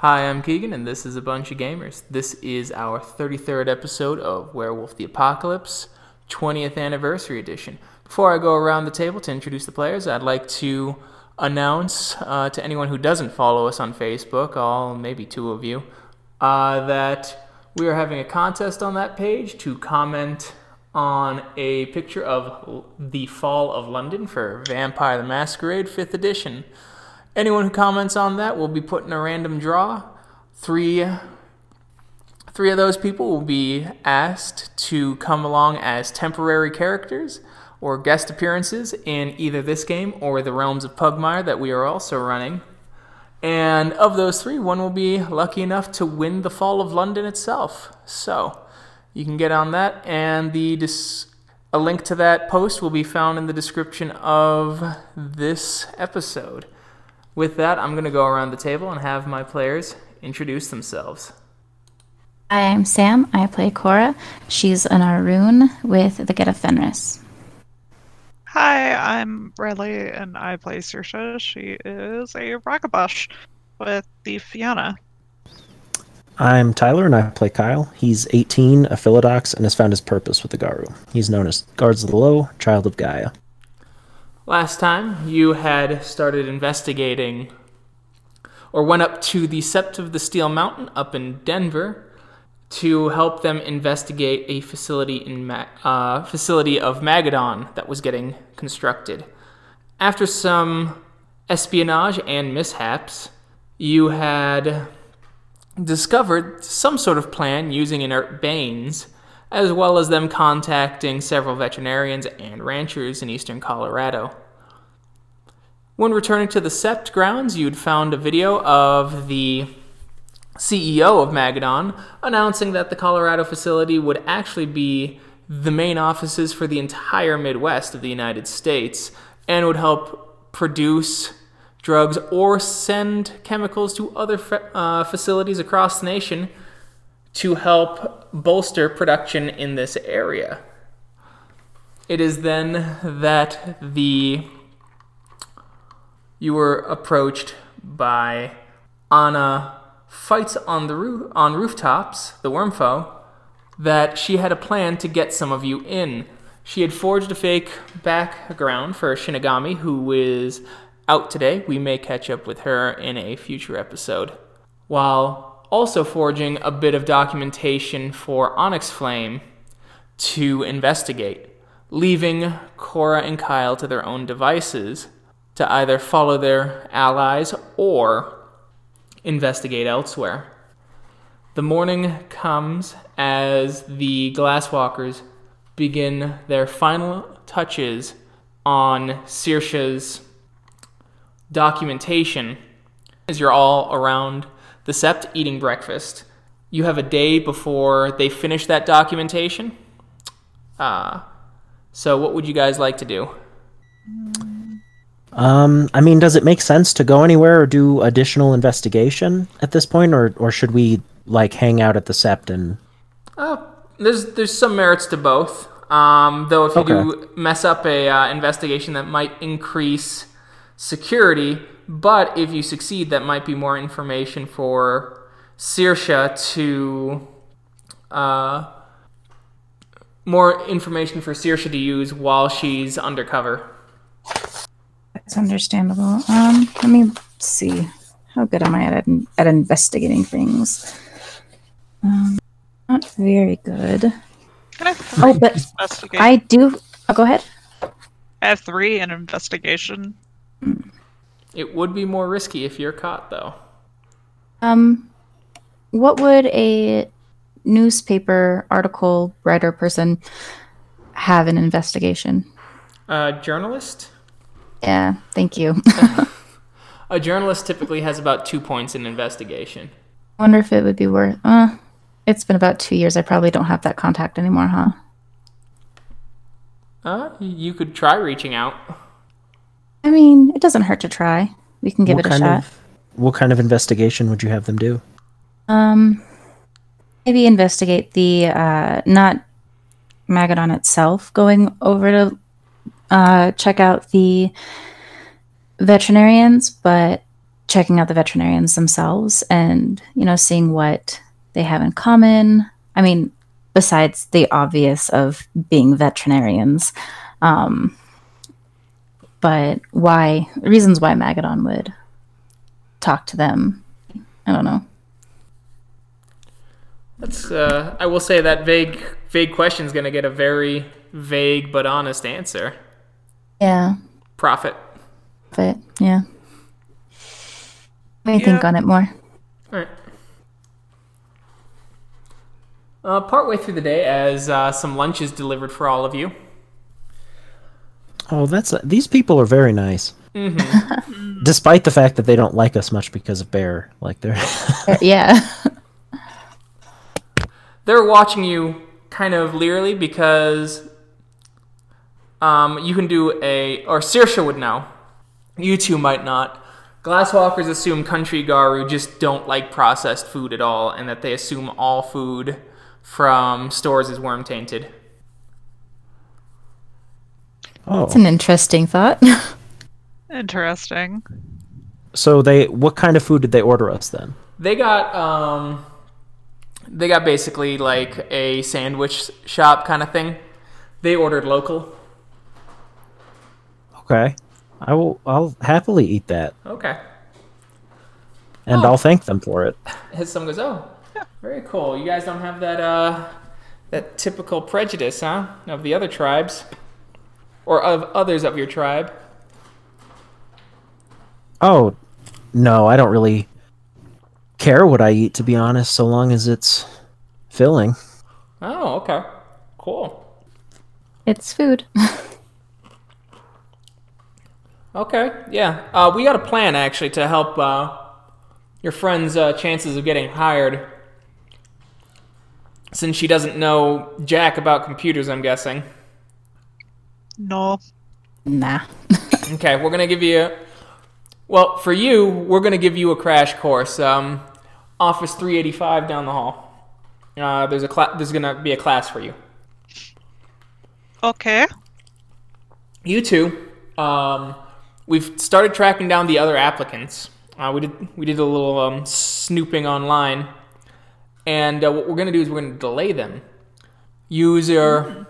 Hi, I'm Keegan, and this is a bunch of gamers. This is our 33rd episode of Werewolf the Apocalypse, 20th anniversary edition. Before I go around the table to introduce the players, I'd like to announce uh, to anyone who doesn't follow us on Facebook, all maybe two of you, uh, that we are having a contest on that page to comment on a picture of the Fall of London for Vampire the Masquerade 5th edition. Anyone who comments on that will be put in a random draw. Three three of those people will be asked to come along as temporary characters or guest appearances in either this game or the Realms of Pugmire that we are also running. And of those three, one will be lucky enough to win the Fall of London itself. So you can get on that, and the dis- a link to that post will be found in the description of this episode. With that, I'm going to go around the table and have my players introduce themselves. Hi, I'm Sam. I play Cora. She's an Ahroun with the Get of Fenris. Hi, I'm Riley, and I play Sorcha. She is a Ragabash with the Fianna. I'm Tyler, and I play Kyle. He's 18, a Philodox, and has found his purpose with the Garou. He's known as Guards of the Low, Child of Gaia. Last time, you had started investigating or went up to the Sept of the Steel Mountain up in Denver to help them investigate a facility in Ma- uh, facility of Magadon that was getting constructed. After some espionage and mishaps, you had discovered some sort of plan using inert banes, as well as them contacting several veterinarians and ranchers in eastern Colorado. When returning to the Sept grounds, you'd found a video of the CEO of Magadon announcing that the Colorado facility would actually be the main offices for the entire Midwest of the United States and would help produce drugs or send chemicals to other uh, facilities across the nation to help bolster production in this area. It is then that the you were approached by Anna fights on the roof, on rooftops, the Wyrmfoe, that she had a plan to get some of you in. She had forged a fake background for Shinigami, who is out today. We may catch up with her in a future episode. While also forging a bit of documentation for Onyx Flame to investigate, leaving Cora and Kyle to their own devices to either follow their allies or investigate elsewhere. The morning comes as the Glasswalkers begin their final touches on Sorcha's documentation. As you're all around the Sept eating breakfast, you have a day before they finish that documentation. Uh, so, what would you guys like to do? Um, I mean, does it make sense to go anywhere or do additional investigation at this point, or or should we like hang out at the Sept and? Uh, there's there's some merits to both. Um, though if you Okay. do mess up a uh, investigation, that might increase security. But if you succeed, that might be more information for Sorcha to. Uh, more information for Sorcha to use while she's undercover. That's understandable. Um, let me see. How good am I at at investigating things? Um, not very good. Can I have Oh, three but investigate? I do. Oh, go ahead. I have three in investigation. It would be more risky if you're caught, though. Um, what would a newspaper article writer person have an investigation? A journalist. Yeah, thank you. A journalist typically has about two points in investigation. I wonder if it would be worth. Uh, it's been about two years. I probably don't have that contact anymore, huh? Uh, you could try reaching out. I mean, it doesn't hurt to try. We can give what it a kind shot. of what kind of investigation would you have them do? Um, maybe investigate the uh, not Magadon itself. Going over to uh, check out the veterinarians, but checking out the veterinarians themselves and you know seeing what they have in common. I mean, besides the obvious of being veterinarians, um, but why reasons why Magadon would talk to them. I don't know. That's uh, I will say that vague vague question is going to get a very vague but honest answer. Yeah, Profit. but yeah. Let me think on it more. All right. Uh, partway through the day, as uh, some lunch is delivered for all of you. Oh, that's these people are very nice. Mm-hmm. Despite the fact that they don't like us much because of Bear, like they're yeah. They're watching you kind of leerily because um, you can do a, or Sorcha would know. You two might not. Glasswalkers assume country Garou just don't like processed food at all, and that they assume all food from stores is Wyrm tainted. Oh. It's an interesting thought. Interesting. So they, what kind of food did they order us then? They got um, they got basically like a sandwich shop kind of thing. They ordered local. Okay, I will. I'll happily eat that, Okay. and Oh. I'll thank them for it. His son goes, "Oh, very cool. You guys don't have that uh, that typical prejudice, huh, of the other tribes, or of others of your tribe." Oh, no, I don't really care what I eat, to be honest, so long as it's filling. Oh, okay, cool. it's food. Okay, yeah. Uh, we got a plan actually to help uh, your friend's uh, chances of getting hired. Since she doesn't know jack about computers, I'm guessing. No. nah. Okay, we're gonna give you. Well, for you, we're gonna give you a crash course. Um, Office 385 down the hall. Uh, there's a cla- There's gonna be a class for you. Okay. You two, um, we've started tracking down the other applicants. Uh, we did we did a little um, snooping online, and uh, what we're gonna do is we're gonna delay them. Use your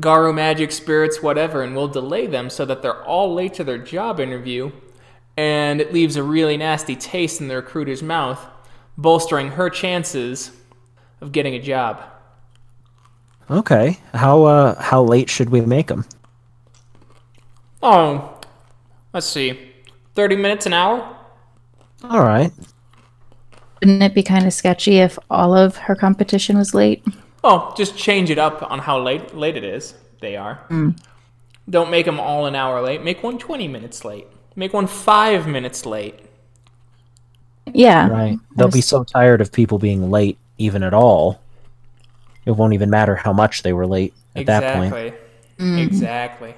Garou magic spirits, whatever, and we'll delay them so that they're all late to their job interview, and it leaves a really nasty taste in the recruiter's mouth, bolstering her chances of getting a job. Okay, how uh, how late should we make them? Oh, let's see, thirty minutes an hour. All right. Wouldn't it be kind of sketchy if all of her competition was late? Oh, just change it up on how late late it is. They are. Mm. Don't make them all an hour late. Make one 20 minutes late. Make one five minutes late. Yeah. Right. They'll be so tired of people being late, even at all. It won't even matter how much they were late at that point. exactly. Mm. Exactly.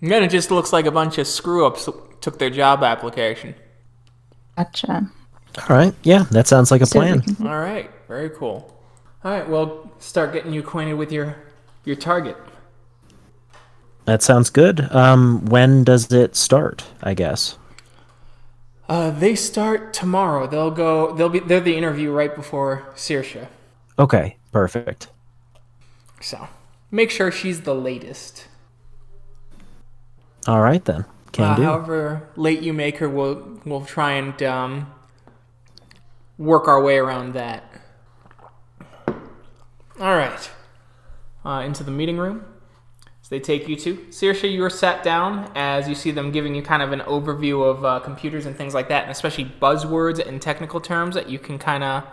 And then it just looks like a bunch of screw ups took their job application. Gotcha. All right. Yeah, that sounds like a So plan. can- All right. Very cool. All right. Well, start getting you acquainted with your your target. That sounds good. Um, when does it start? I guess. Uh, they start tomorrow. They'll go. They'll be. They're the interview right before Sorcha. Okay. Perfect. So make sure she's the latest. All right then. Can Uh, do. however late you make her, we'll we'll try and um, work our way around that. All right, uh, into the meeting room. So they take you to Sorcha. You are sat down as you see them giving you kind of an overview of uh, computers and things like that, and especially buzzwords and technical terms that you can kind of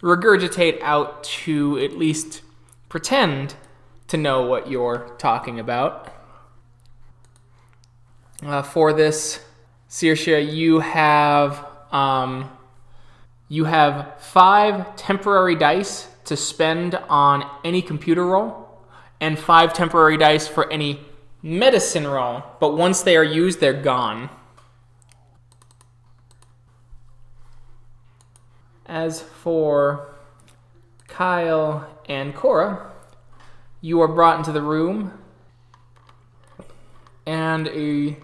regurgitate out to at least pretend to know what you're talking about. Uh, for this, Sorcha, you have um, you have five temporary dice to spend on any computer roll, and five temporary dice for any medicine roll. But once they are used, they're gone. As for Kyle and Cora, you are brought into the room, and a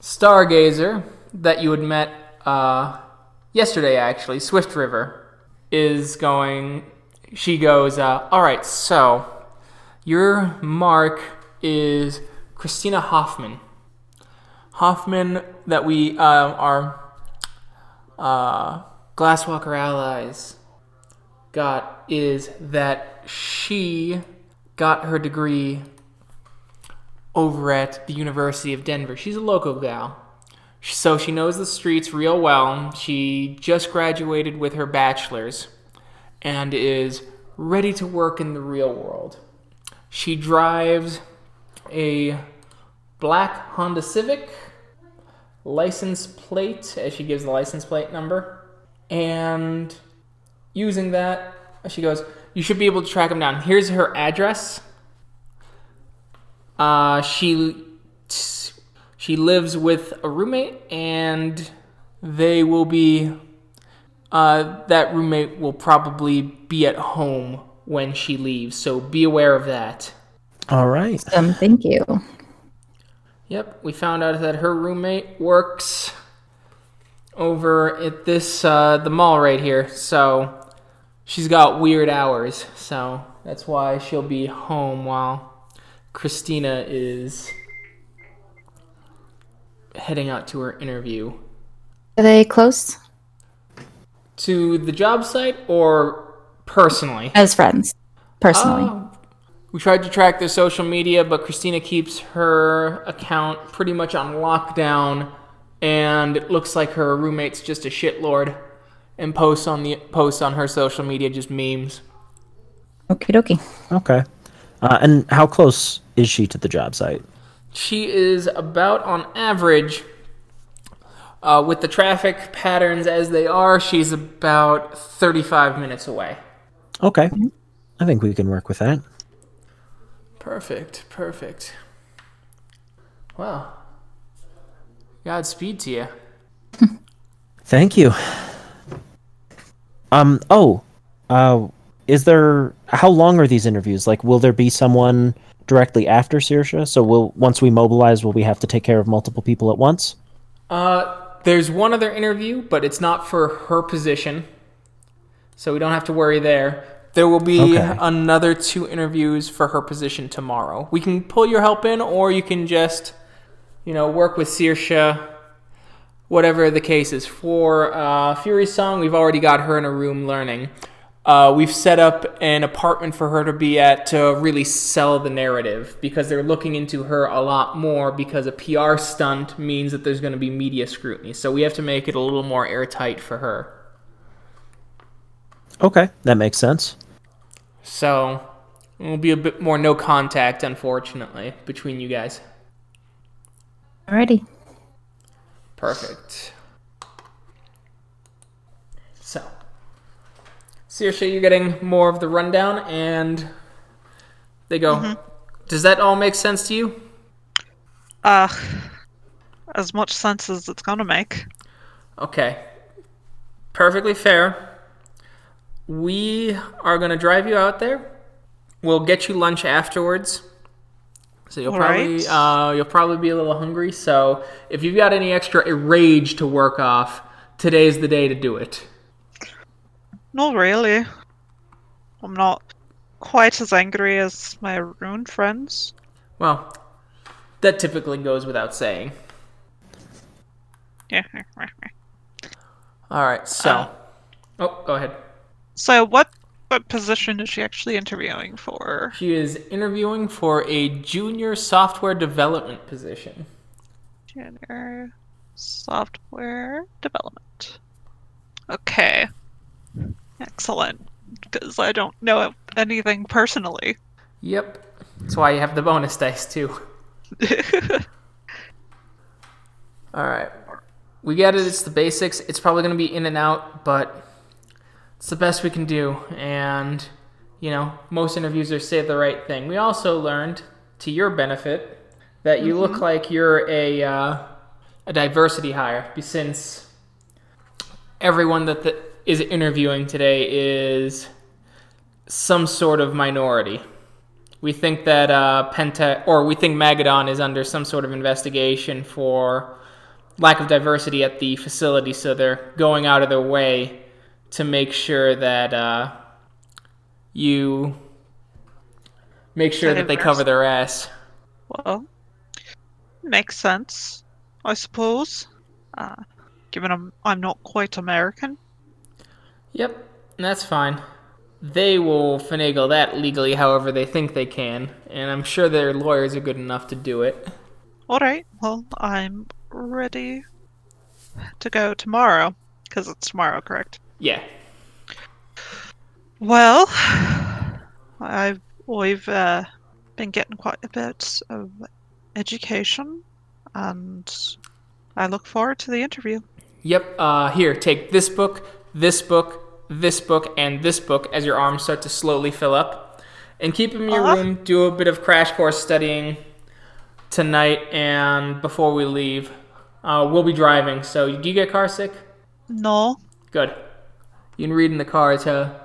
stargazer that you had met uh, yesterday, actually, Swift River, is going. She goes, uh, All right, so your mark is Christina Hoffman. Hoffman, that we uh, are uh, Glasswalker allies got is that she got her degree over at the University of Denver. She's a local gal. So she knows the streets real well. She just graduated with her bachelor's and is ready to work in the real world. She drives a black Honda Civic license plate, as she gives the license plate number. And using that, she goes, You should be able to track him down. Here's her address. Uh, she she lives with a roommate, and they will be. Uh, that roommate will probably be at home when she leaves, so be aware of that. All right. Um, thank you. Yep, we found out that her roommate works over at this uh, the mall right here, so she's got weird hours. So that's why she'll be home while Christina is heading out to her interview. Are they close To the job site or personally? as friends? Personally, Uh, we tried to track their social media, but Christina keeps her account pretty much on lockdown, and it looks like her roommate's just a shitlord, and posts on the posts on her social media just memes. okie dokie. Okay. Uh, and how close is she to the job site? She is about on average, uh, with the traffic patterns as they are, she's about 35 minutes away. Okay. I think we can work with that. Perfect, perfect. Well, Godspeed to you. Thank you. Um. Oh. Uh. Is there? How long are these interviews? Like, will there be someone directly after Sorcha? So, will once we mobilize, will we have to take care of multiple people at once? Uh, there's one other interview, but it's not for her position, so we don't have to worry there. There will be Okay. another two interviews for her position tomorrow. We can pull your help in, or you can just, you know, work with Sorcha, whatever the case is. For uh, Fury's song, we've already got her in a room learning. Uh, we've set up an apartment for her to be at to really sell the narrative because they're looking into her a lot more because a PR stunt means that there's going to be media scrutiny. So we have to make it a little more airtight for her. Okay, that makes sense. So it will be a bit more no contact, unfortunately, between you guys. Alrighty. Perfect. So, Sorcha, you're getting more of the rundown, and they go. Does that all make sense to you? Uh, as much sense as it's gonna make. Okay. Perfectly fair. We are going to drive you out there. We'll get you lunch afterwards. So you'll probably Alright. uh, you'll probably be a little hungry. So if you've got any extra rage to work off, today's the day to do it. Not really. I'm not quite as angry as my ruined friends. Well, that typically goes without saying. Yeah. All right. So, Uh, oh, go ahead. So what what position is she actually interviewing for? She is interviewing for a junior software development position. Junior software development. Okay. Excellent. Because I don't know anything personally. Yep. That's why you have the bonus dice too. All right. We get it. It's the basics. It's probably going to be in and out, but it's the best we can do. And, you know, most interviews are say the right thing. We also learned, to your benefit, that you look like you're a, uh, a diversity hire since everyone that the, is interviewing today is some sort of minority. We think that uh, Pentex or we think Magadon is under some sort of investigation for lack of diversity at the facility, so they're going out of their way to make sure that uh, you make sure that they cover their ass. Well, makes sense, I suppose. Uh, given I'm, I'm not quite American. Yep, that's fine. They will finagle that legally however they think they can, and I'm sure their lawyers are good enough to do it. Alright, well, I'm ready to go tomorrow. Because it's tomorrow, correct? Yeah. Well, I've we've uh, been getting quite a bit of education, and I look forward to the interview. Yep. Uh, here, take this book, this book, this book, and this book as your arms start to slowly fill up. And keep them in your Uh-huh. room. Do a bit of crash course studying tonight and before we leave. Uh, we'll be driving, so do you get car sick? No, Good. You can read in the car to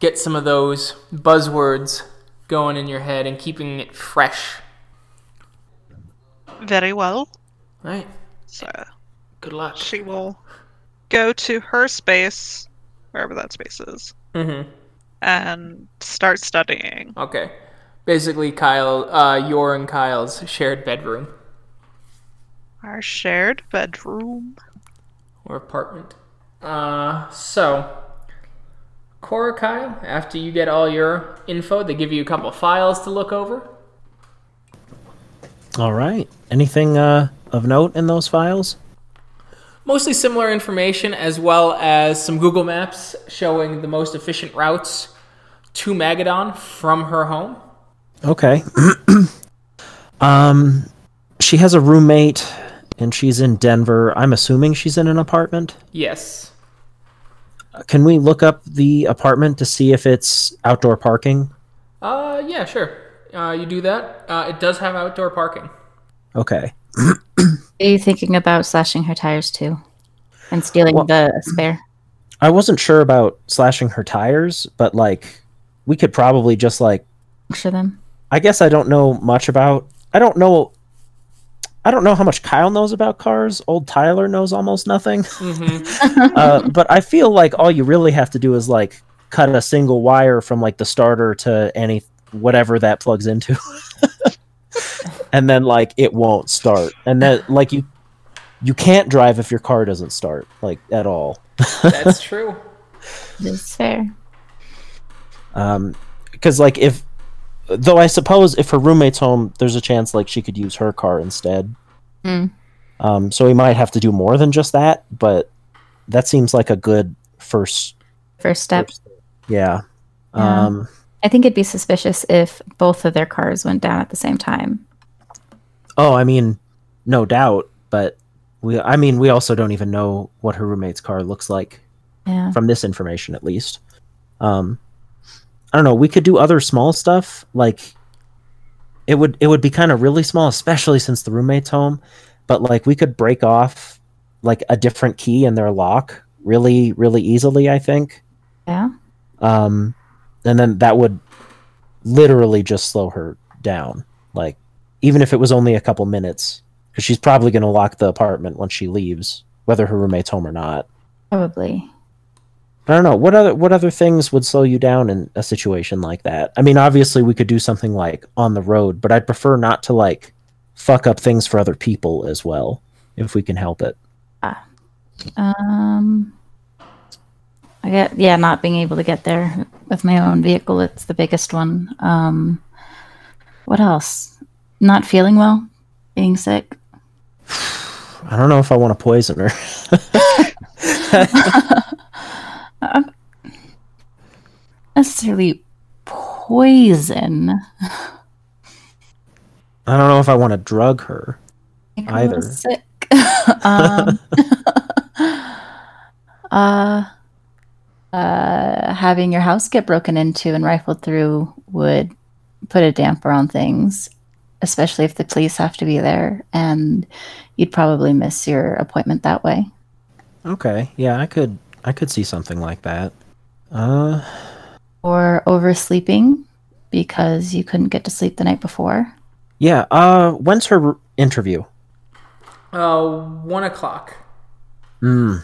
get some of those buzzwords going in your head and keeping it fresh. very well. Right. So Good luck. she will go to her space, wherever that space is, Mm-hmm. and start studying. Okay. Basically, Kyle, uh, your and Kyle's shared bedroom Our shared bedroom. or apartment. Uh, so, Cora, Kyle, after you get all your info, they give you a couple files to look over. All right. Anything uh, of note in those files? Mostly similar information, as well as some Google Maps showing the most efficient routes to Magadon from her home. Okay. um, she has a roommate, and she's in Denver. I'm assuming she's in an apartment. Yes. Can we look up the apartment to see if it's outdoor parking? Uh, yeah, sure. Uh, you do that. Uh, it does have outdoor parking. Okay. Are you thinking about slashing her tires too? And stealing Well- the spare? I wasn't sure about slashing her tires, but like, we could probably just like Puncture them? I guess I don't know much about. I don't know. I don't know how much Kyle knows about cars. Old Tyler knows almost nothing. Mm-hmm. uh, but I feel like all you really have to do is like cut a single wire from like the starter to any whatever that plugs into, and then like it won't start. And then like you you can't drive if your car doesn't start like at all. That's true. This is fair. Um, because like if though I suppose if her roommate's home, there's a chance like she could use her car instead. Mm. Um, so we might have to do more than just that, but that seems like a good first. First step. first- yeah. Yeah. Um, I think it'd be suspicious if both of their cars went down at the same time. oh, I mean, no doubt, but we. I mean, we also don't even know what her roommate's car looks like Yeah. from this information, at least. Um, I don't know. We could do other small stuff, like it would. It would be kind of really small, especially since the roommate's home. But like, we could break off like a different key in their lock really, really easily. I think. Yeah. um, and then that would literally just slow her down. Like, even if it was only a couple minutes, because she's probably going to lock the apartment once she leaves, whether her roommate's home or not. Probably. I don't know what other what other things would slow you down in a situation like that. I mean, obviously we could do something like on the road, but I'd prefer not to like fuck up things for other people as well, if we can help it. Um, I get yeah, not being able to get there with my own vehicle. It's the biggest one. Um, what else? Not feeling well, being sick. I don't know if I want to poison her. Necessarily poison. I don't know if I want to drug her. Make her a little Either. sick. um, uh, uh, having your house get broken into and rifled through would put a damper on things, especially if the police have to be there, and you'd probably miss your appointment that way. Okay, yeah, I could I could see something like that. Uh, Or oversleeping because you couldn't get to sleep the night before. yeah. Uh, when's her r- interview? Uh, one o'clock. Mm.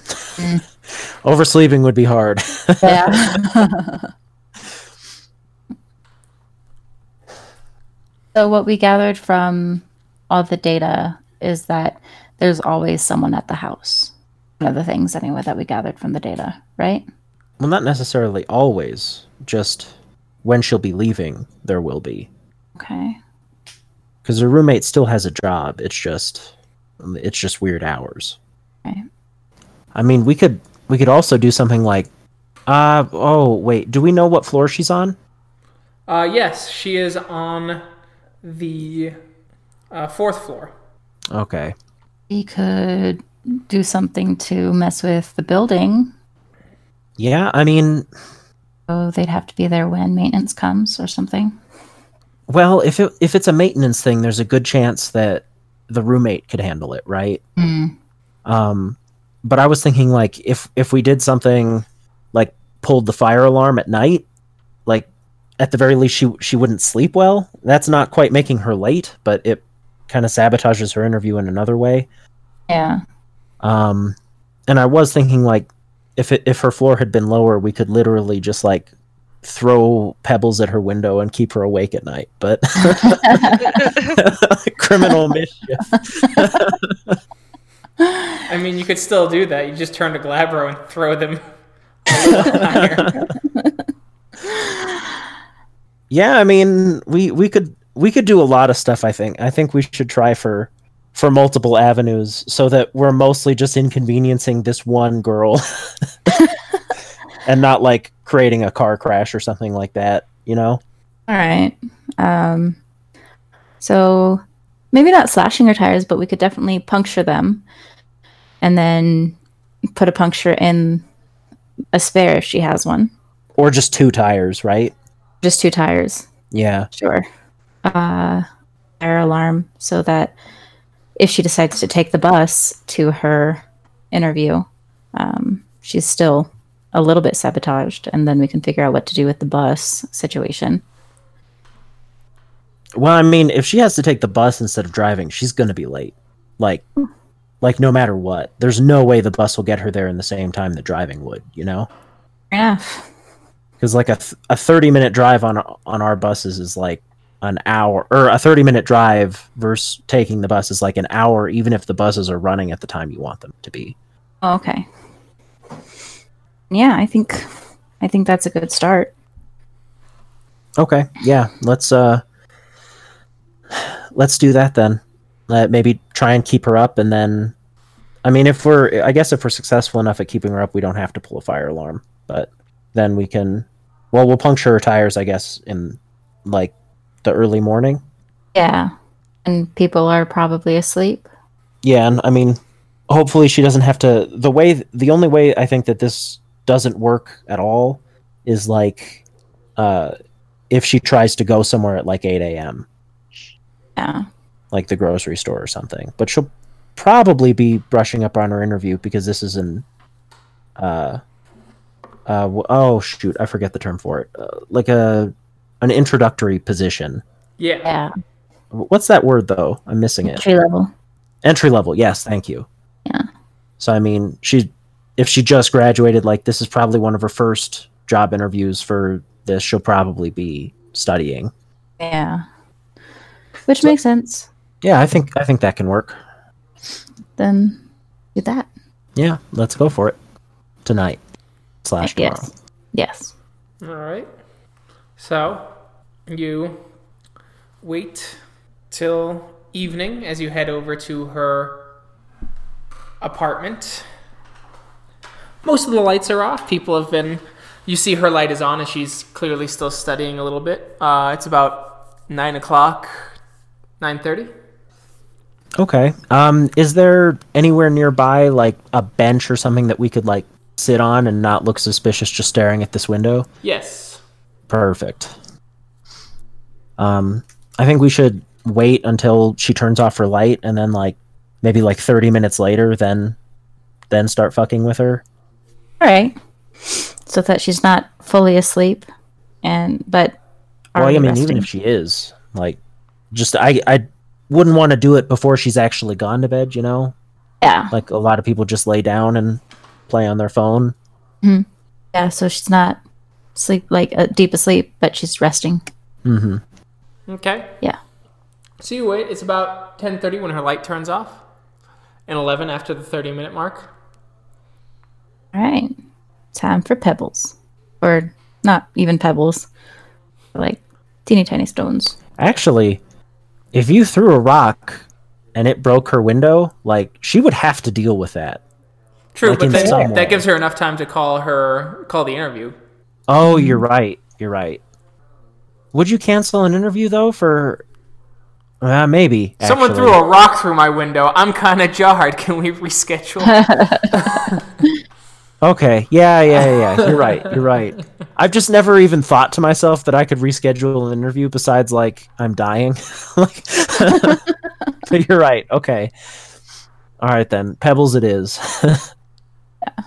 Oversleeping would be hard. Yeah. so what we gathered from all the data is that there's always someone at the house. One of the things anyway that we gathered from the data, right? well, not necessarily always. Just when she'll be leaving, there will be. Okay. Because her roommate still has a job. It's just, it's just weird hours. Okay. I mean, we could we could also do something like, uh oh wait, do we know what floor she's on? Uh, yes, she is on the uh, fourth floor. Okay. We could do something to mess with the building. Yeah, I mean, Oh, they'd have to be there when maintenance comes or something. well, if it if it's a maintenance thing, there's a good chance that the roommate could handle it, right? Hmm. Um, but I was thinking like if if we did something like pulled the fire alarm at night, like at the very least she she wouldn't sleep well. That's not quite making her late, but it kind of sabotages her interview in another way. Yeah. Um, and I was thinking like if it if her floor had been lower, we could literally just like throw pebbles at her window and keep her awake at night. But criminal mischief. I mean, you could still do that. You just turn to Glabro and throw them a little higher. Yeah, I mean, we we could we could do a lot of stuff. I think. I think we should try for for multiple avenues so that we're mostly just inconveniencing this one girl, and not like creating a car crash or something like that. You know? All right. Um, so maybe not slashing her tires, but we could definitely puncture them, and then put a puncture in a spare if she has one. Or just two tires, right? Just two tires. Yeah. Sure. Uh, fire alarm so that if she decides to take the bus to her interview, um, she's still a little bit sabotaged, and then we can figure out what to do with the bus situation. Well, I mean, if she has to take the bus instead of driving, she's gonna be late. Like, like no matter what, there's no way the bus will get her there in the same time that driving would. You know? Fair enough. because like a, th- a 30 minute drive on on our buses is like an hour or a 30 minute drive versus taking the bus is like an hour even if the buses are running at the time you want them to be Oh, okay. Yeah, I think I think that's a good start. okay yeah let's uh let's do that then uh, maybe try and keep her up and then i mean if we're i guess if we're successful enough at keeping her up we don't have to pull a fire alarm but then we can well we'll puncture her tires i guess in like the early morning Yeah. And people are probably asleep. Yeah, and I mean, hopefully she doesn't have to. The way, the only way I think that this doesn't work at all is like, uh, if she tries to go somewhere at like eight a.m., Yeah. Like the grocery store or something. But she'll probably be brushing up on her interview because this is an, uh, uh, oh shoot, I forget the term for it. Uh, like a, an introductory position. Yeah. Yeah. What's that word though? I'm missing it. Entry level. entry level yes thank you Yeah. so i mean she if she just graduated like this is probably one of her first job interviews for this she'll probably be studying Yeah. Which makes sense. Yeah i think i think that can work Then do that. yeah let's go for it tonight slash tomorrow Yes. Yes. All right. So you wait till evening as you head over to her apartment. Most of the lights are off. People have been. You see her light is on, and she's clearly still studying a little bit. Uh, it's about nine o'clock, nine thirty. Okay um is there anywhere nearby like a bench or something that we could like sit on and not look suspicious just staring at this window Yes. Perfect. Um, I think we should wait until she turns off her light, and then like maybe like thirty minutes later, then then start fucking with her. All right. So that she's not fully asleep, and but well, I already mean, even if she is, like, just I I wouldn't want to do it before she's actually gone to bed. You know, Yeah. like a lot of people just lay down and play on their phone. Yeah, so she's not sleep like uh, deep asleep, but she's resting. hmm Okay. Yeah. So you wait. It's about 10:30 when her light turns off, and 11 after the 30 minute mark. All right. Time for pebbles. Or not even pebbles. Like teeny tiny stones. Actually, if you threw a rock and it broke her window, like she would have to deal with that. True, Like but in then, some way. that gives her enough time to call her call the interview. Oh, you're right. You're right. Would you cancel an interview though for? Uh, maybe. Someone actually. threw a rock through my window. I'm kind of jarred. Can we reschedule? Okay. Yeah, yeah, yeah, yeah. You're right. You're right. I've just never even thought to myself that I could reschedule an interview besides like I'm dying. like But you're right. Okay. All right then. Pebbles it is. yeah.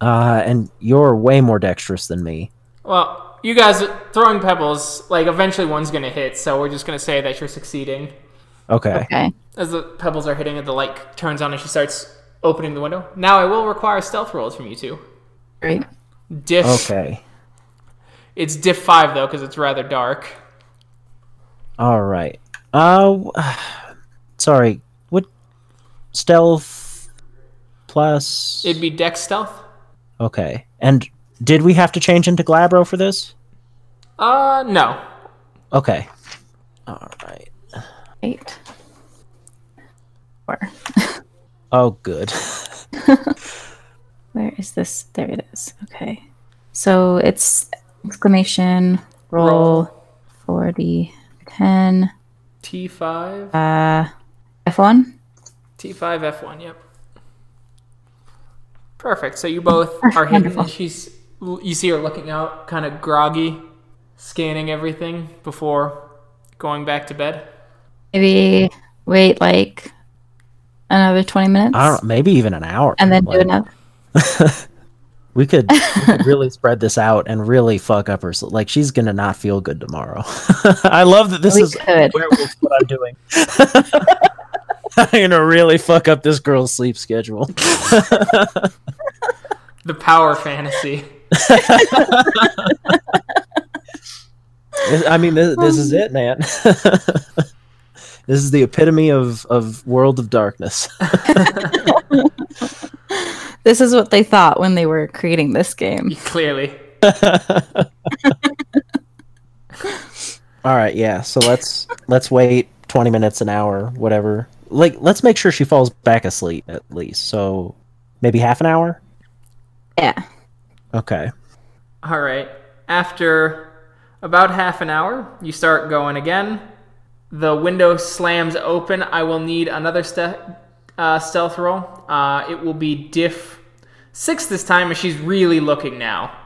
Uh and you're way more dexterous than me. well, you guys are throwing pebbles, like eventually one's gonna hit. So we're just gonna say that you're succeeding. Okay. Okay. As the pebbles are hitting and the light turns on and she starts opening the window. Now I will require stealth rolls from you two. Great. Diff. Okay. It's diff five though because it's rather dark. All right. Uh sorry. What stealth plus It'd be dex stealth. Okay. And did we have to change into Glabro for this? Uh, no. Okay. All right. Eight. Four. Oh, good. Where is this? There it is. Okay. So it's exclamation roll, Roll. 40 10 T five. uh F1. T five F one. Yep. Perfect. So you both are hidden. She's. You see her looking out, kind of groggy, scanning everything before going back to bed. Maybe wait like another 20 minutes I don't maybe even an hour. and then do another. We could, we could really spread this out and really fuck up her. s- Like she's gonna not feel good tomorrow. I love that this We is could. what I'm doing. I'm gonna really fuck up this girl's sleep schedule. The power fantasy. I mean, this, this is um, it, man. This is the epitome of of World of Darkness. This is what they thought when they were creating this game. Clearly. All right, yeah. So let's let's wait twenty minutes, an hour, whatever. Like, let's make sure she falls back asleep at least. So maybe half an hour. Yeah. Okay. All right. After about half an hour, you start going again. The window slams open. I will need another ste- uh, stealth roll. Uh, it will be diff six this time, and she's really looking now.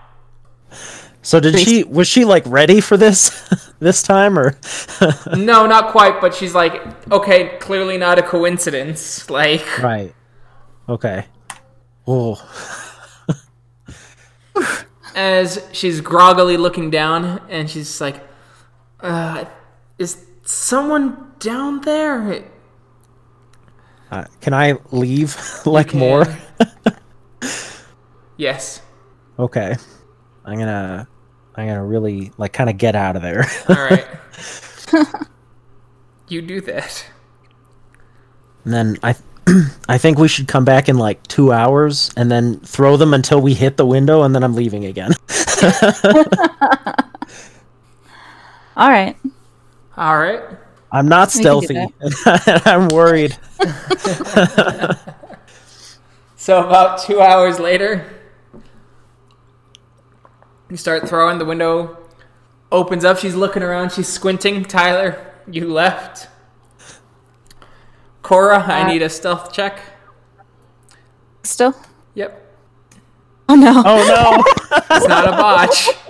So did she was she like ready for this this time or No, not quite, but she's like, okay, clearly not a coincidence. Like, right? Okay. Oh, as she's groggily looking down, and she's like, uh, is someone down there? uh, can I leave like can. more? Yes. Okay. I'm gonna I'm gonna really like kind of get out of there. All right. you do that. And then I th- I think we should come back in like two hours and then throw them until we hit the window and then I'm leaving again. All right. All right. I'm not We can do stealthy. I'm worried. So about two hours later, you start throwing. The window opens up. She's looking around. She's squinting. Tyler, you left. Cora, I Uh, need a stealth check. Still? Yep. Oh no. Oh no. It's not a botch.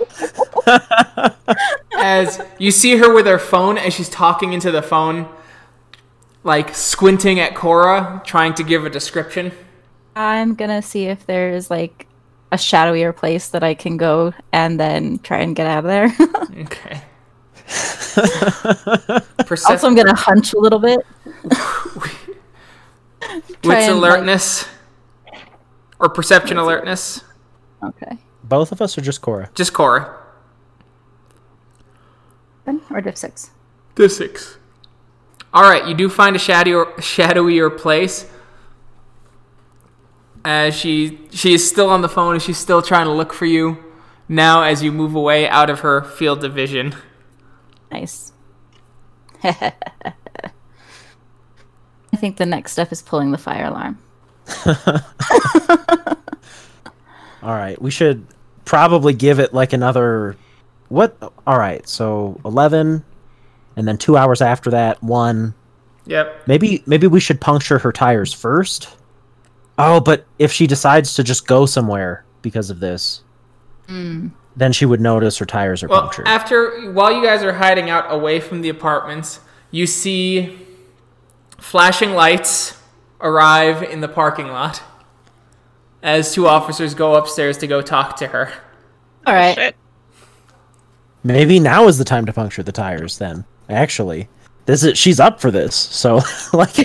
As you see her with her phone as she's talking into the phone, like squinting at Cora, trying to give a description. I'm gonna see if there's like a shadowier place that I can go and then try and get out of there. Okay. Percep- Also, I'm gonna hunch a little bit. Try wits and, like- alertness or perception alertness. Okay. Both of us or just Cora? Just Cora. Then or div six. The six. All right, you do find a shadow, shadowier place. As she she is still on the phone and she's still trying to look for you. Now, as you move away out of her field of vision. Nice. I think the next step is pulling the fire alarm. All right, we should probably give it like another. What? All right, so eleven, and then two hours after that, one. Yep. Maybe maybe we should puncture her tires first. Oh, but if she decides to just go somewhere because of this, hmm. then she would notice her tires are Well, punctured. after while you guys are hiding out away from the apartments, you see flashing lights arrive in the parking lot as two officers go upstairs to go talk to her. All right. Oh, shit. Maybe now is the time to puncture the tires. Then actually, this is she's up for this. So like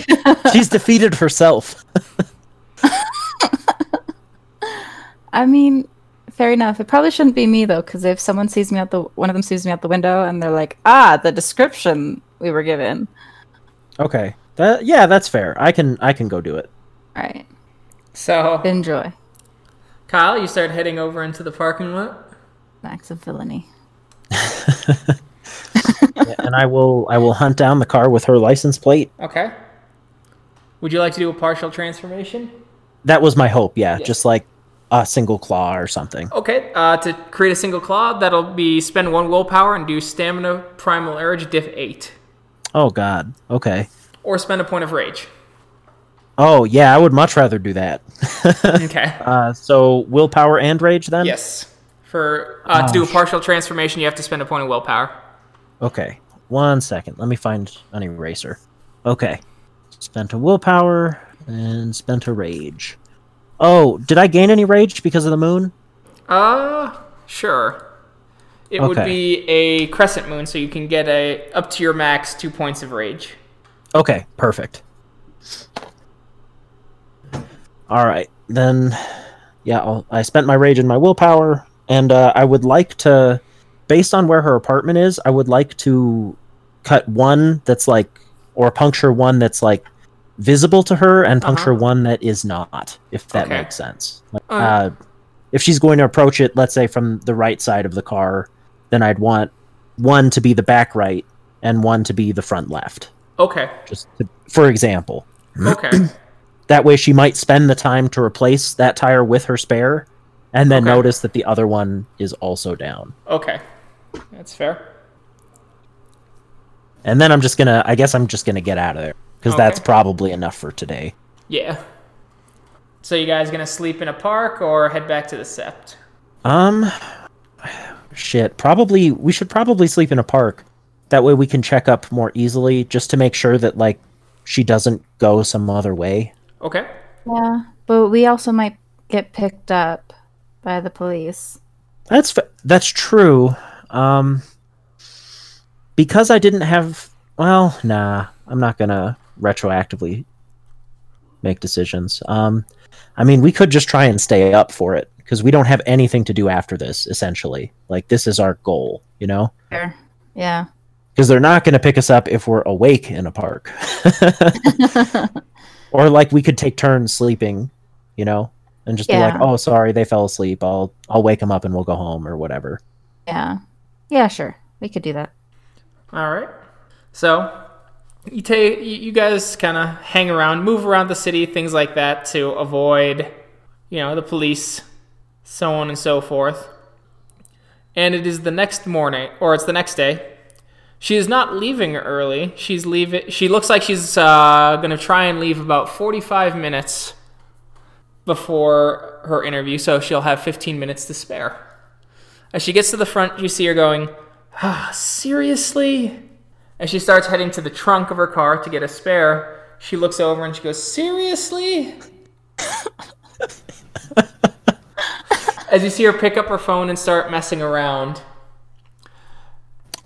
she's defeated herself. I mean, fair enough. It probably shouldn't be me though, because if someone sees me out the one of them sees me out the window and they're like, "Ah, the description we were given." Okay, that yeah, that's fair. I can I can go do it. All right. So, Enjoy. Kyle, you start heading over into the parking lot. Acts of villainy. Yeah, and I will I will hunt down the car with her license plate. Okay. Would you like to do a partial transformation? That was my hope. Yeah, just like a single claw or something. Okay. Uh, to create a single claw, that'll be spend one willpower and do stamina primal urge diff eight. Oh God. Okay. or spend a point of rage. Oh yeah, I would much rather do that. Okay. Uh, so willpower and rage then. Yes. For uh, to do a Oh, partial transformation, you have to spend a point of willpower. Okay. One second. Let me find an eraser. Okay. Spent a willpower and spent a rage. Oh, did I gain any rage because of the moon? Uh, sure. It would be a crescent moon, so you can get a up to your max two points of rage. Okay, perfect. All right, then. Yeah, I'll, I spent my rage and my willpower, and uh, I would like to, based on where her apartment is, I would like to cut one that's like, or puncture one that's like visible to her, and puncture Uh-huh. one that is not, if that Okay. makes sense. Like, Uh. uh, if she's going to approach it, let's say from the right side of the car, then I'd want one to be the back right and one to be the front left Okay. just to, for example. Okay. That way, she might spend the time to replace that tire with her spare, and then Okay. notice that the other one is also down. okay. That's fair. And then I'm just gonna, I guess I'm just gonna get out of there because that's probably enough for today. Yeah. So you guys gonna sleep in a park or head back to the sept? Um, shit. Probably we should probably sleep in a park. That way we can check up more easily, just to make sure that like she doesn't go some other way. Okay. Yeah, but we also might get picked up by the police. That's that's true. Um, because I didn't have. Well, nah, I'm not gonna retroactively make decisions. Um, I mean, we could just try and stay up for it because we don't have anything to do after this. Essentially, like this is our goal, you know. Yeah. Because they're not going to pick us up if we're awake in a park, or like we could take turns sleeping, you know, and just be like, "Oh, sorry, they fell asleep. I'll I'll wake them up and we'll go home or whatever." Yeah. Yeah, sure. We could do that. All right. So you take you you guys kind of hang around, move around the city, things like that to avoid, you know, the police, so on and so forth. And it is the next morning, or it's the next day. She is not leaving early. She's leaving. She looks like she's uh, gonna try and leave about forty-five minutes before her interview, so she'll have fifteen minutes to spare. As she gets to the front, you see her going, ah, seriously? As she starts heading to the trunk of her car to get a spare, she looks over and she goes, seriously? As you see her pick up her phone and start messing around.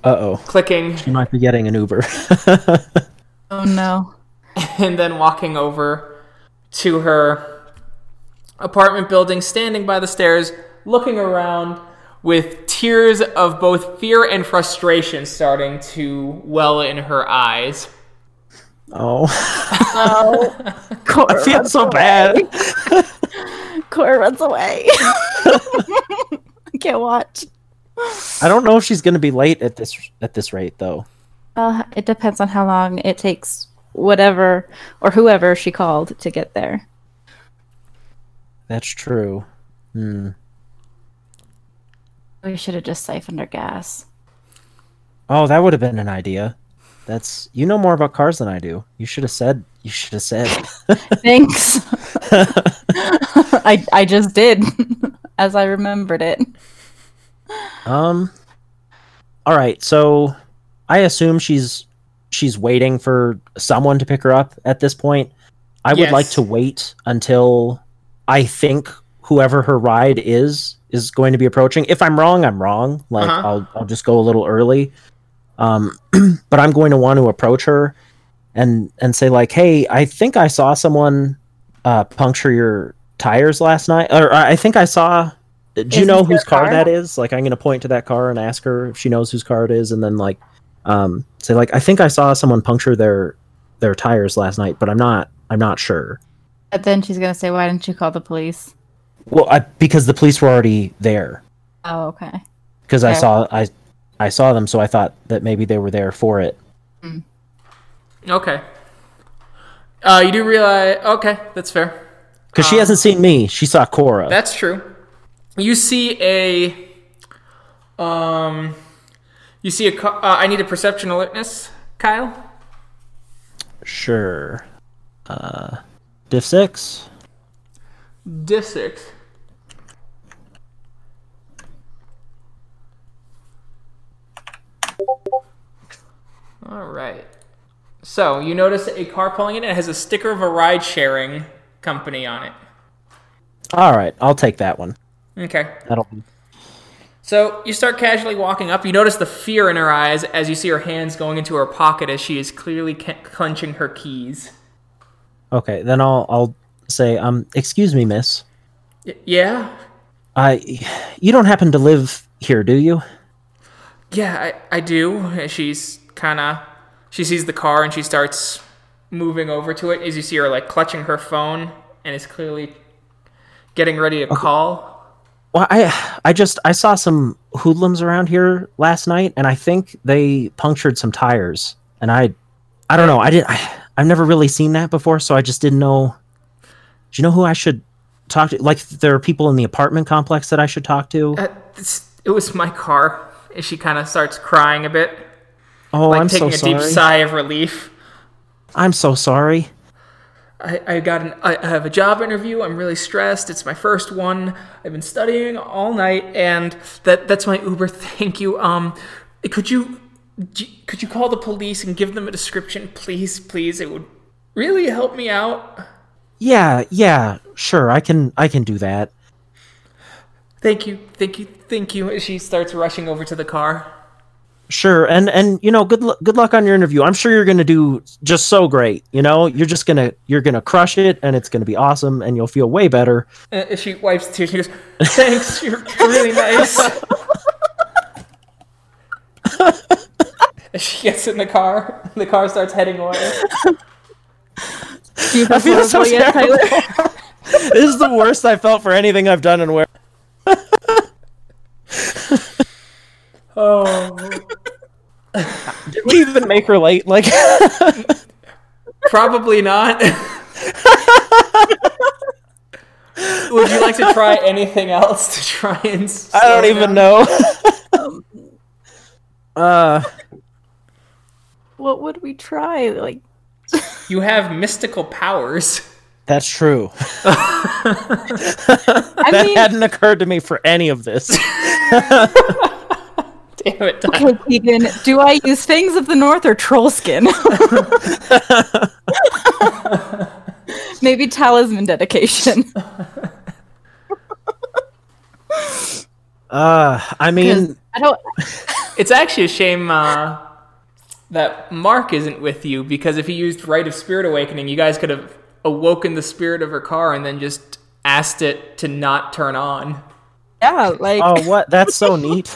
Uh oh. clicking, She might be getting an Uber. Oh no. and then walking over to her apartment building, standing by the stairs, looking around with tears of both fear and frustration starting to well in her eyes. oh. Oh, Cora I feel so away. bad. Cora runs away. I can't watch. I don't know if she's gonna be late at this at this rate though. Well, it depends on how long it takes whatever or whoever she called to get there. That's true. Hmm. We should have just siphoned her gas. Oh, that would have been an idea. That's you know more about cars than I do. You should have said. You should have said. Thanks. I I just did as I remembered it. um. All right, so I assume she's she's waiting for someone to pick her up at this point. I would like to wait until I think whoever her ride is is going to be approaching. If I'm wrong, I'm wrong. Like Uh-huh. I'll I'll just go a little early. Um, but I'm going to want to approach her and and say like, "Hey, I think I saw someone uh, puncture your tires last night, or I think I saw." Do you Is know this their whose car, car? that is? Like, I'm going to point to that car and ask her if she knows whose car it is, and then like, um, say like, "I think I saw someone puncture their their tires last night, but I'm not I'm not sure." But then she's gonna say, "Why didn't you call the police?" Well, I, because the police were already there. Oh, okay. Because I saw I I saw them, so I thought that maybe they were there for it. Okay. Uh, you do realize. Okay, that's fair. Because she hasn't seen me, she saw Cora. That's true. You see a. Um. You see a. Uh, I need a perception alertness, Kyle. Sure. Uh, diff six. Diff six. All right. So you notice a car pulling in. And it has a sticker of a ride-sharing company on it. All right, I'll take that one. Okay. That'll. So you start casually walking up. You notice the fear in her eyes as you see her hands going into her pocket as she is clearly clenching her keys. Okay, then I'll I'll say, um, excuse me, miss. Y- yeah. I, you don't happen to live here, do you? Yeah, I, I do. She's kind of. She sees the car and she starts moving over to it as you see her like clutching her phone and is clearly getting ready to call. Well, I I just I saw some hoodlums around here last night, and I think they punctured some tires. And I, I don't know. I did. I, I've never really seen that before, so I just didn't know. Do you know who I should talk to? Like, there are people in the apartment complex that I should talk to. Uh, this, it was my car. She kind of starts crying a bit, Oh, like I'm taking so a deep sigh of relief. I'm so sorry. I, I got an I have a job interview. I'm really stressed. It's my first one. I've been studying all night, and that that's my Uber. Thank you. Um, could you d- could you call the police and give them a description, please, please? It would really help me out. Yeah, yeah, sure. I can I can do that. Thank you, thank you, thank you. As she starts rushing over to the car. Sure, and and you know, good lu- good luck on your interview. I'm sure you're gonna do just so great. You know, you're just gonna you're gonna crush it, and it's gonna be awesome, and you'll feel way better. Uh, she wipes tears, she goes, "Thanks, you're really nice." As she gets in the car, the car starts heading away. You I feel so yet, terrible. Tyler? this is the worst I felt for anything I've done in where. Oh, Did we even make her late? Like, probably not. Would you like to try anything else to try and? I don't even down? know. Uh, What would we try? Like, You have mystical powers. that's true. I that mean, hadn't occurred to me for any of this. Damn it! Tyler. okay, Keegan, do I use Fangs of the North or Troll Skin? Maybe Talisman dedication. Uh, I mean, I don't. It's actually a shame uh, that Mark isn't with you because if he used Rite of Spirit Awakening, you guys could have awoken the spirit of her car and then just asked it to not turn on. Yeah, like Oh, what? That's so neat.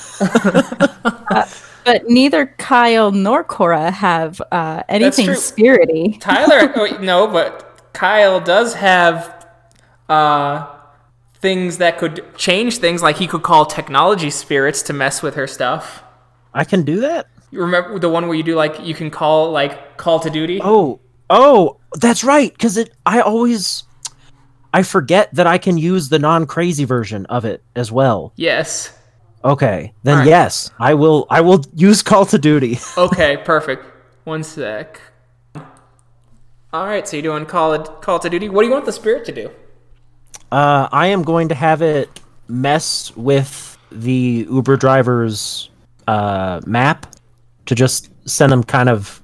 but neither Kyle nor Cora have uh, anything true. spirity. Tyler, oh, no, but Kyle does have uh, things that could change things. Like he could call technology spirits to mess with her stuff. I can do that. You remember the one where you do like you can call like call to duty? Oh, oh, that's right. Because it, I always, I forget that I can use the non-crazy version of it as well. Yes. Okay, then Alright. yes, I will. I will use Call to Duty. Okay, perfect. One sec. All right, so you're doing call call to duty. What do you want the spirit to do? Uh, I am going to have it mess with the Uber driver's uh, map to just send them kind of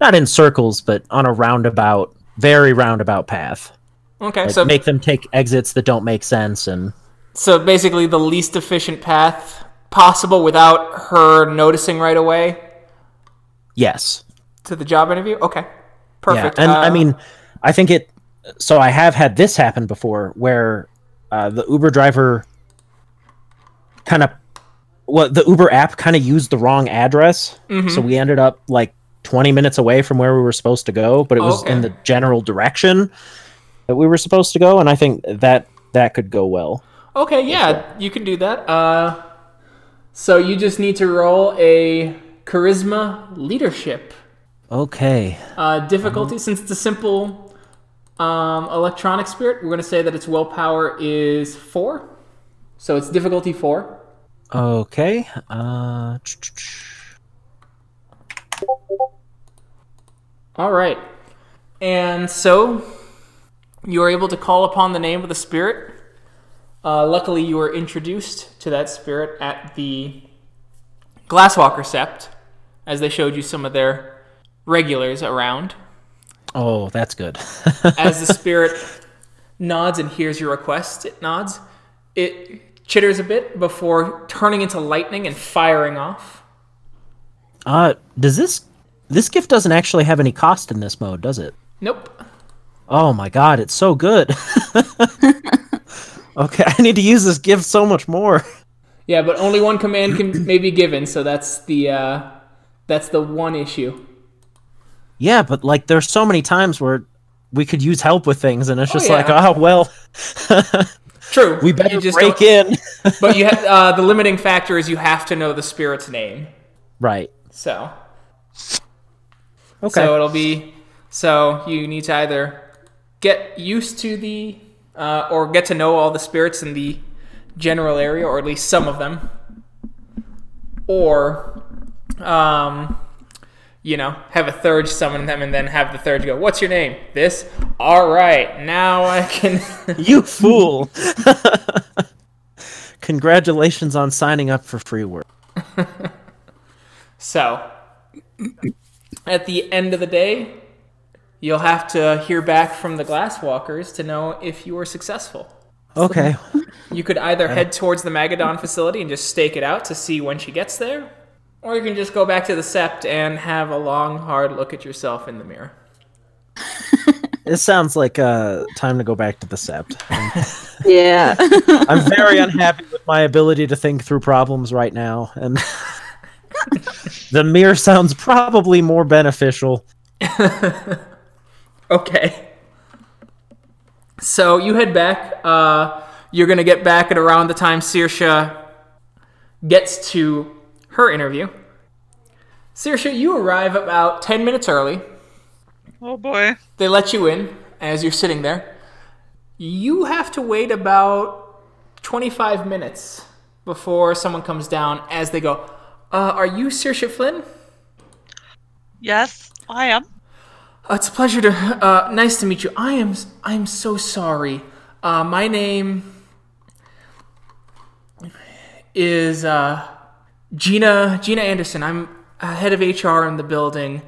not in circles, but on a roundabout, very roundabout path. Okay, Like, so make them take exits that don't make sense and so basically the least efficient path possible without her noticing right away yes. to the job interview. Okay, perfect. Yeah, and I Uh, mean, I think it. So I have had this happen before, where uh, the Uber driver kind of, well, the Uber app kind of used the wrong address, Mm-hmm. so we ended up like 20 minutes away from where we were supposed to go, but it was Okay. in the general direction that we were supposed to go, and I think that that could go well. Okay, yeah, you can do that. Uh, so you just need to roll a charisma leadership Okay. uh, difficulty. Since it's a simple um, electronic spirit, we're going to say that its willpower is four. So it's difficulty four. Okay. Uh, All right. And so you are able to call upon the name of the spirit. Uh, luckily, you were introduced to that spirit at the Glasswalker Sept, as they showed you some of their regulars around. Oh, that's good. As the spirit nods and hears your request, it nods. It chitters a bit before turning into lightning and firing off. uh, does this this gift doesn't actually have any cost in this mode, does it? Nope. Oh my god, it's so good. okay, I need to use this gift so much more. Yeah, but only one command can may be given, so that's the uh, that's the one issue. Yeah, but like there's so many times where we could use help with things and it's just yeah. like, oh well, True. we better you just break in. But you have, uh, the limiting factor is you have to know the spirit's name. right. So Okay. so it'll be so you need to either get used to the uh, or get to know all the spirits in the general area, or at least some of them, or um, you know, have a third summon them and then have the third go, What's your name? This? Alright, now I can you fool. Congratulations on signing up for free work. So at the end of the day, you'll have to hear back from the glasswalkers to know if you were successful. Okay. You could either head towards the Magadon facility and just stake it out to see when she gets there, or you can just go back to the Sept and have a long, hard look at yourself in the mirror. It sounds like uh time to go back to the sept. Yeah. I'm very unhappy with my ability to think through problems right now, and the mirror sounds probably more beneficial. Okay. So you head back. Uh, you're going to get back at around the time Sorcha gets to her interview. Sorcha, you arrive about 10 minutes early. Oh boy. They let you in as you're sitting there. You have to wait about 25 minutes before someone comes down as they go, uh, Are you Sorcha Flynn? Yes, I am. Uh, it's a pleasure to. Uh, nice to meet you. I am. I am so sorry. Uh, my name is uh, Gina Gina Anderson. I'm uh, head of HR in the building.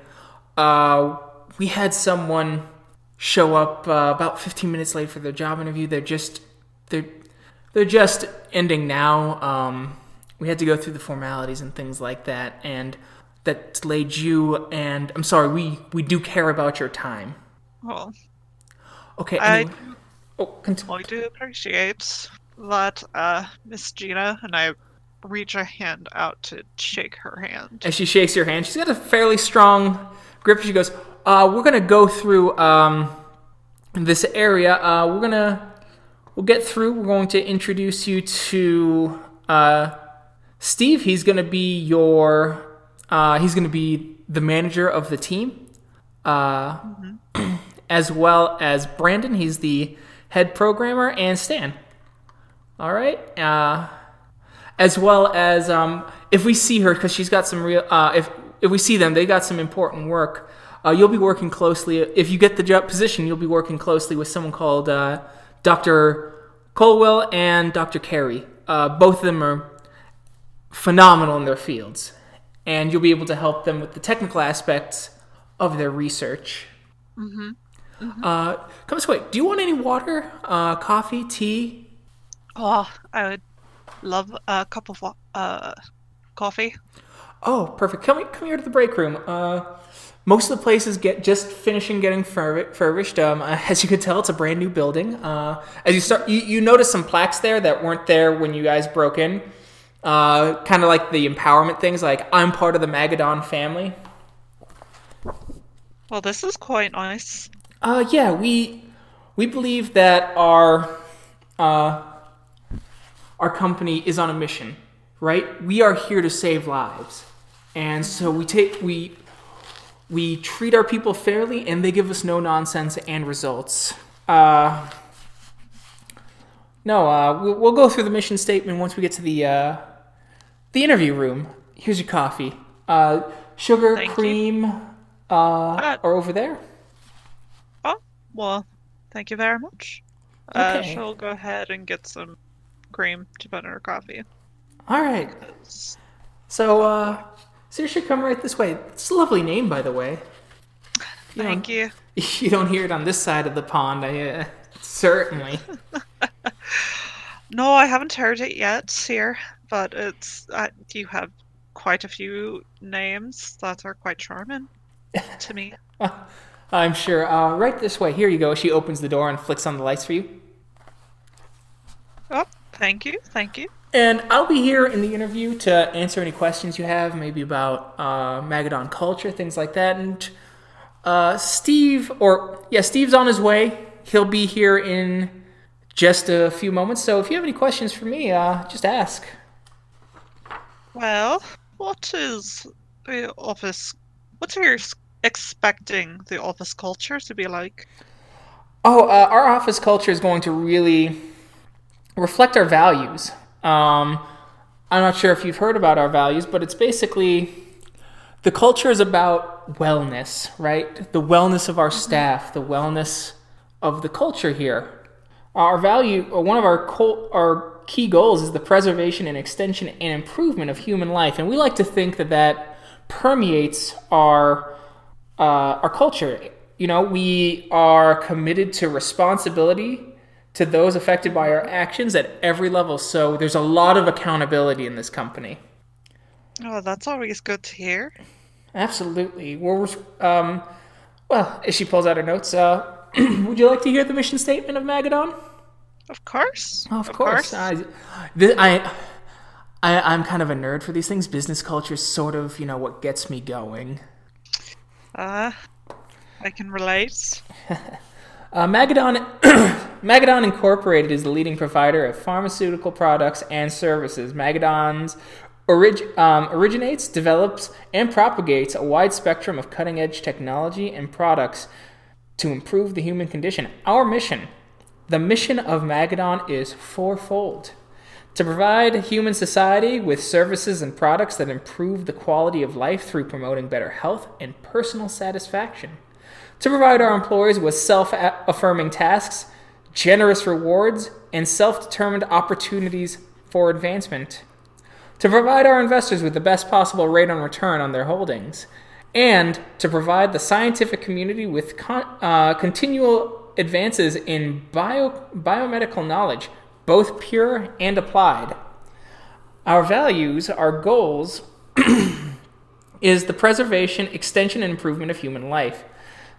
Uh, we had someone show up uh, about 15 minutes late for their job interview. They're just they're they're just ending now. Um, we had to go through the formalities and things like that, and that delayed you. And I'm sorry, we we do care about your time. Well, Okay. I, anyway. oh, continue. I do appreciate that, uh, Miss Gina, and I reach a hand out to shake her hand. As she shakes your hand, she's got a fairly strong grip. She goes, uh, "We're gonna go through um, this area. Uh, we're gonna we'll get through. We're going to introduce you to uh, Steve. He's gonna be your uh, he's gonna be the manager of the team, uh, as well as Brandon. He's the head programmer, and Stan. All right. As well as um, if we see her because she's got some real uh, if if we see them they got some important work. Uh, you'll be working closely if you get the job position you'll be working closely with someone called uh, dr colwell and dr carey. Uh, both of them are phenomenal in their fields and you'll be able to help them with the technical aspects of their research. Mm-hmm. Uh, come this way. Do you want any water uh, coffee tea? Oh, I would love a cup of uh, coffee. Oh, perfect. Come come here to the break room. Uh, most of the places get just finishing getting fur- furbished. Um, as you can tell, it's a brand new building. Uh, as you start, you, you notice some plaques there that weren't there when you guys broke in. Uh, kind of like the empowerment things, like I'm part of the Magadon family. Well, this is quite nice. Uh, yeah, we we believe that our uh, our company is on a mission, right? We are here to save lives, and so we take we we treat our people fairly, and they give us no nonsense and results. Uh, no, uh, we'll, we'll go through the mission statement once we get to the uh, the interview room. Here's your coffee. Uh, sugar, Thank cream, uh, Uh, are over there. Oh, well, thank you very much. Uh, Okay. she'll go ahead and get some cream to put in her coffee. All right. So, uh, should come right this way. It's a lovely name, by the way. You Thank you. you don't hear it on this side of the pond. I uh, certainly. No, I haven't heard it yet here, but it's uh, you have quite a few names that are quite charming to me. I'm sure. Uh, right this way. Here you go. She opens the door and flicks on the lights for you. Oh, thank you, thank you. And I'll be here in the interview to answer any questions you have, maybe about uh, Magadon culture, things like that. And uh, Steve, or yeah, Steve's on his way. He'll be here in just a few moments. So if you have any questions for me, uh, just ask. Well, what is the office? What are you expecting the office culture to be like? Oh, uh, our office culture is going to really reflect our values. Um, I'm not sure if you've heard about our values, but it's basically the culture is about wellness, right? The wellness of our staff, the wellness of the culture here. Our value, or one of our col- our key goals, is the preservation and extension and improvement of human life, and we like to think that that permeates our uh, our culture. You know, we are committed to responsibility to those affected by our actions at every level. So there's a lot of accountability in this company. Oh, that's always good to hear. Absolutely. We're, um, well, as she pulls out her notes, uh, would you like to hear the mission statement of Magadon? Of course. Of, course. I, th- I, I, I'm kind of a nerd for these things. Business culture is sort of, you know, what gets me going. Uh, I can relate. Uh, Magadon, Magadon Incorporated is the leading provider of pharmaceutical products and services. Magadon's orig- um, originates, develops, and propagates a wide spectrum of cutting edge technology and products to improve the human condition. Our mission, the mission of Magadon, is fourfold to provide human society with services and products that improve the quality of life through promoting better health and personal satisfaction to provide our employees with self affirming tasks, generous rewards, and self determined opportunities for advancement, to provide our investors with the best possible rate on return on their holdings, and to provide the scientific community with con- uh, continual advances in bio- biomedical knowledge, both pure and applied. Our values, our goals, is the preservation, extension, and improvement of human life.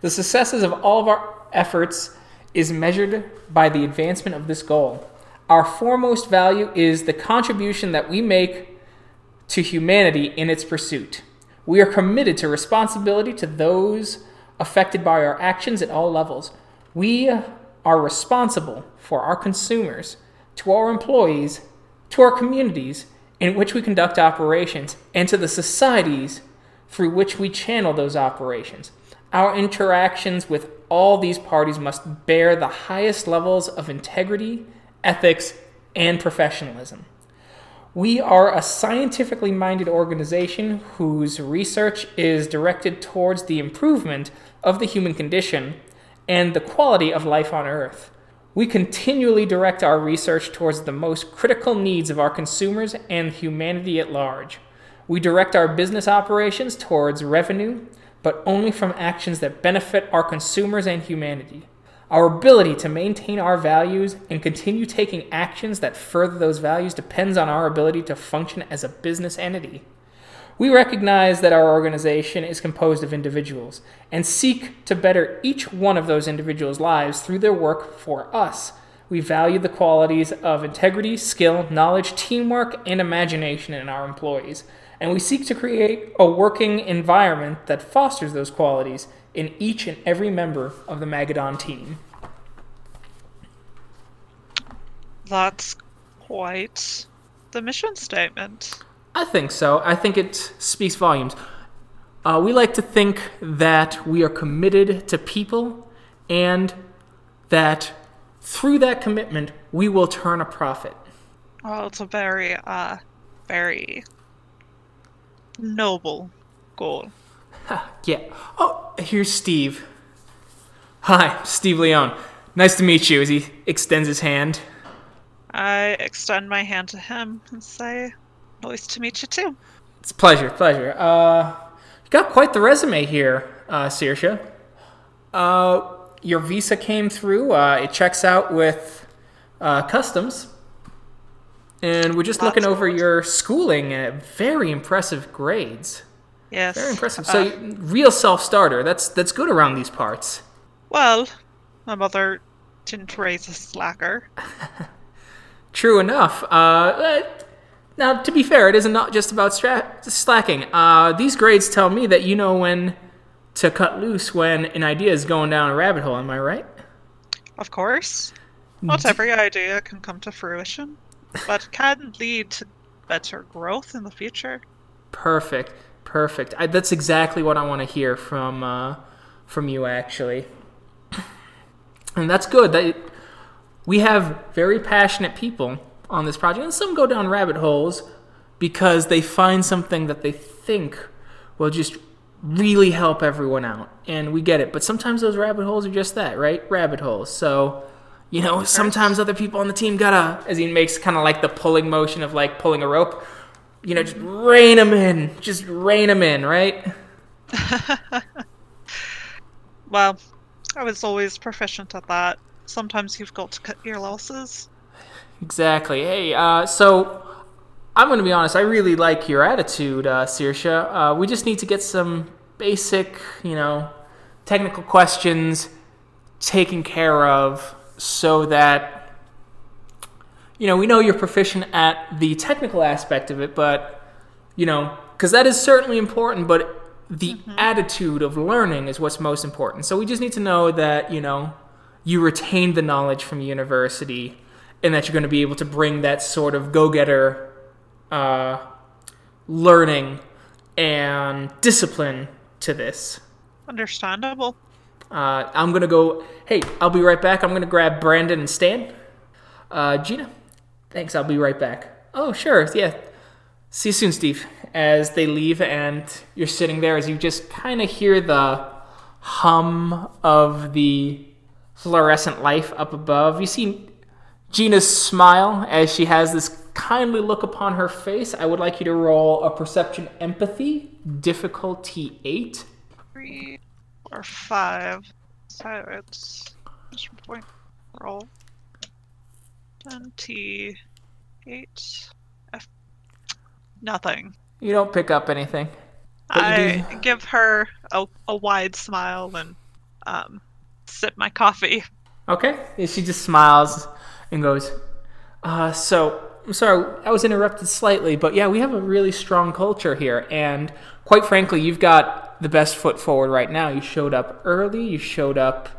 The successes of all of our efforts is measured by the advancement of this goal. Our foremost value is the contribution that we make to humanity in its pursuit. We are committed to responsibility to those affected by our actions at all levels. We are responsible for our consumers, to our employees, to our communities in which we conduct operations, and to the societies through which we channel those operations. Our interactions with all these parties must bear the highest levels of integrity, ethics, and professionalism. We are a scientifically minded organization whose research is directed towards the improvement of the human condition and the quality of life on Earth. We continually direct our research towards the most critical needs of our consumers and humanity at large. We direct our business operations towards revenue, but only from actions that benefit our consumers and humanity. Our ability to maintain our values and continue taking actions that further those values depends on our ability to function as a business entity. We recognize that our organization is composed of individuals and seek to better each one of those individuals' lives through their work for us. We value the qualities of integrity, skill, knowledge, teamwork, and imagination in our employees, and we seek to create a working environment that fosters those qualities in each and every member of the Magadon team. That's quite the mission statement. I think so. I think it speaks volumes. Uh, we like to think that we are committed to people and that through that commitment, we will turn a profit. Well, it's a very, uh, very noble goal. Yeah. Oh, here's Steve. Hi, Steve Leon. Nice to meet you as he extends his hand. I extend my hand to him and say, Nice to meet you too. It's a pleasure, pleasure. Uh, you got quite the resume here, uh, Sorcha. Uh, your visa came through. Uh, it checks out with uh, customs. And we're just looking over good. your schooling. Uh, very impressive grades. Yes. Very impressive. uh, So, real self-starter. That's that's good around these parts. well, my mother didn't raise a slacker. True enough. Uh, uh, now, to be fair, it isn't not just about stra- slacking. Uh, these grades tell me that you know when to cut loose when an idea is going down a rabbit hole. Am I right? Of course. Not every idea can come to fruition, but can lead to better growth in the future. Perfect. Perfect. I, that's exactly what I want to hear from uh, from you, actually. And that's good. That we have very passionate people on this project, and some go down rabbit holes because they find something that they think will just really help everyone out, and we get it. But sometimes those rabbit holes are just that, right? Rabbit holes. So. You know, sometimes other people on the team gotta, as he makes kind of like the pulling motion of like pulling a rope, you know, just rein them in. Just rein them in, right? Well, I was always proficient at that. Sometimes you've got to cut your losses. Exactly. Hey, uh, so I'm going to be honest. I really like your attitude, uh, Sorcha. Uh, we just need to get some basic, you know, technical questions taken care of so that, you know, we know you're proficient at the technical aspect of it, but, you know, because that is certainly important, but the attitude of learning is what's most important. So we just need to know that, you know, you retain the knowledge from university and that you're going to be able to bring that sort of go-getter uh, learning and discipline to this. Understandable. Uh, I'm going to go. Hey, I'll be right back. I'm going to grab Brandon and Stan. Uh, Gina, thanks. I'll be right back. Oh, sure. Yeah. See you soon, Steve. As they leave, and you're sitting there, as you just kind of hear the hum of the fluorescent life up above. You see Gina's smile as she has this kindly look upon her face. I would like you to roll a perception empathy, difficulty 8. Three or five. So it's one point roll. Twenty-eight. F Nothing. You don't pick up anything. I do- give her a, a wide smile and um, sip my coffee. Okay. She just smiles and goes, uh, so, I'm sorry, I was interrupted slightly, but yeah, we have a really strong culture here. And quite frankly, you've got the best foot forward right now. You showed up early, you showed up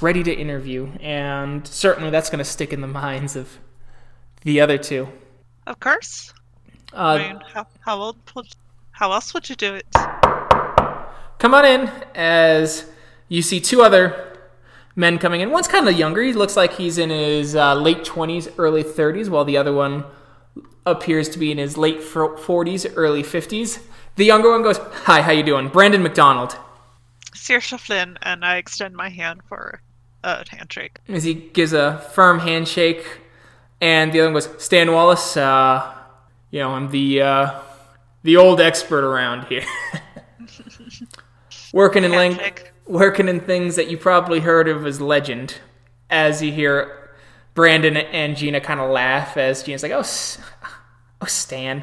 ready to interview, and certainly that's going to stick in the minds of the other two. Of course. Uh, I mean, how, how, old, how else would you do it? come on in as you see two other men coming in. One's kind of younger. He looks like he's in his uh, late 20s, early 30s, while the other one appears to be in his late 40s, early 50s. The younger one goes, "Hi, how you doing? Brandon McDonald." Sorcha Flynn, and I extend my hand for a handshake. As he gives a firm handshake, and the other one goes, "Stan Wallace, uh, you know, I'm the uh, the old expert around here, working in lang- working in things that you probably heard of as legend." As you hear Brandon and Gina kind of laugh, as Gina's like, "Oh, S- oh, Stan."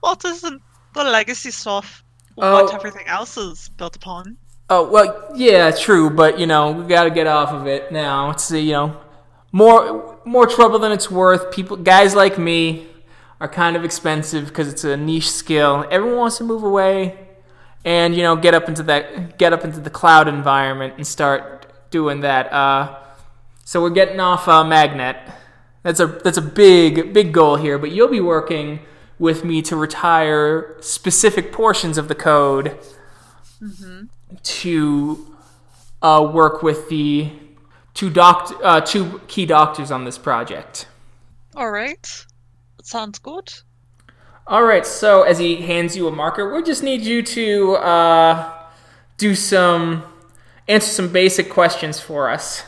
What isn't the legacy stuff Oh. what everything else is built upon? Oh well, yeah, true, but you know we got to get off of it now. It's you know more more trouble than it's worth. People, guys like me, are kind of expensive because it's a niche skill. Everyone wants to move away, and you know get up into that get up into the cloud environment and start doing that. Uh, so we're getting off uh, Magnet. That's a that's a big big goal here. But you'll be working with me to retire specific portions of the code to uh, work with the two doc- uh, two key doctors on this project. All right. Sounds good. All right, so as he hands you a marker, we just need you to uh, do some answer some basic questions for us.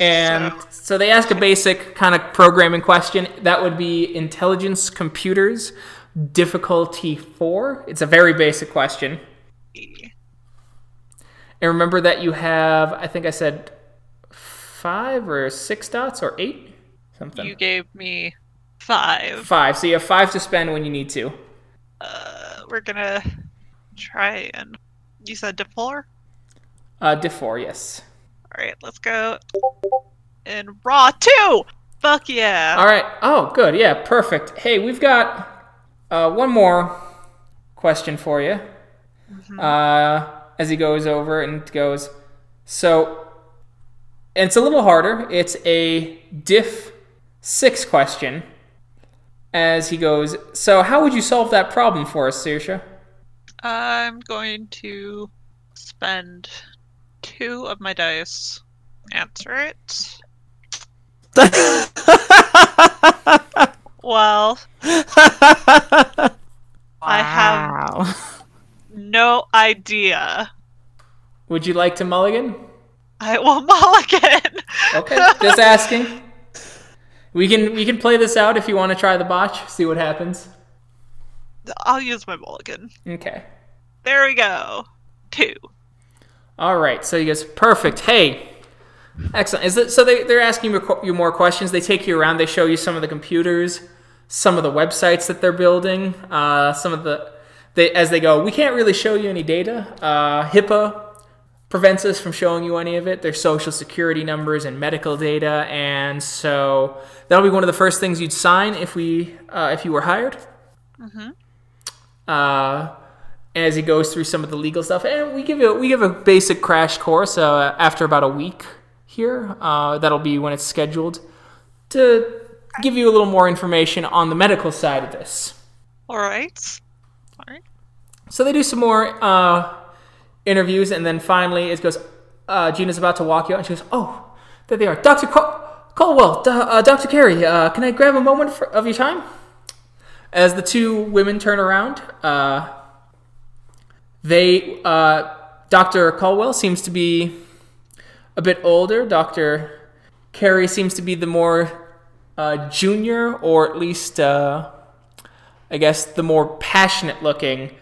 And So- so they ask a basic kind of programming question. That would be intelligence computers, difficulty four. It's a very basic question. And remember that you have, I think I said five or six dots or eight? Something. You gave me five. Five. So you have five to spend when you need to. Uh, we're gonna try and. You said to four? Uh, diff four, yes. Alright, let's go. And raw two! Fuck yeah! All right. Oh, good. Yeah, perfect. Hey, we've got uh, one more question for you. Uh, as he goes over and goes, so, and it's a little harder. It's a diff six question. As he goes, so how would you solve that problem for us, Sorcha? I'm going to spend two of my dice. Answer it. Well, I have no idea. Would you like to mulligan? I will mulligan. Okay, just asking. We can we can play this out if you want to try the botch, see what happens. I'll use my mulligan. Okay. There we go. Two. All right. So he goes, perfect. Hey, excellent. Is it so? They they're asking you more questions. They take you around. They show you some of the computers, some of the websites that they're building, uh, some of the they as they go. We can't really show you any data. Uh, HIPAA prevents us from showing you any of it. Their social security numbers and medical data, and so that'll be one of the first things you'd sign if we uh, if you were hired. Uh, as he goes through some of the legal stuff, and we give you we give a basic crash course uh, after about a week here. Uh, that'll be when it's scheduled to give you a little more information on the medical side of this. Alright. Alright. So they do some more uh, interviews, and then finally it goes. Uh, Gina's about to walk you out, and she goes, "Oh, there they are, Doctor Col- Colwell, Do- uh, Doctor Carey. Uh, can I grab a moment for- of your time?" As the two women turn around, uh, they uh, Doctor Colwell seems to be a bit older. Doctor Carey seems to be the more uh, junior, or at least. Uh, I guess the more passionate looking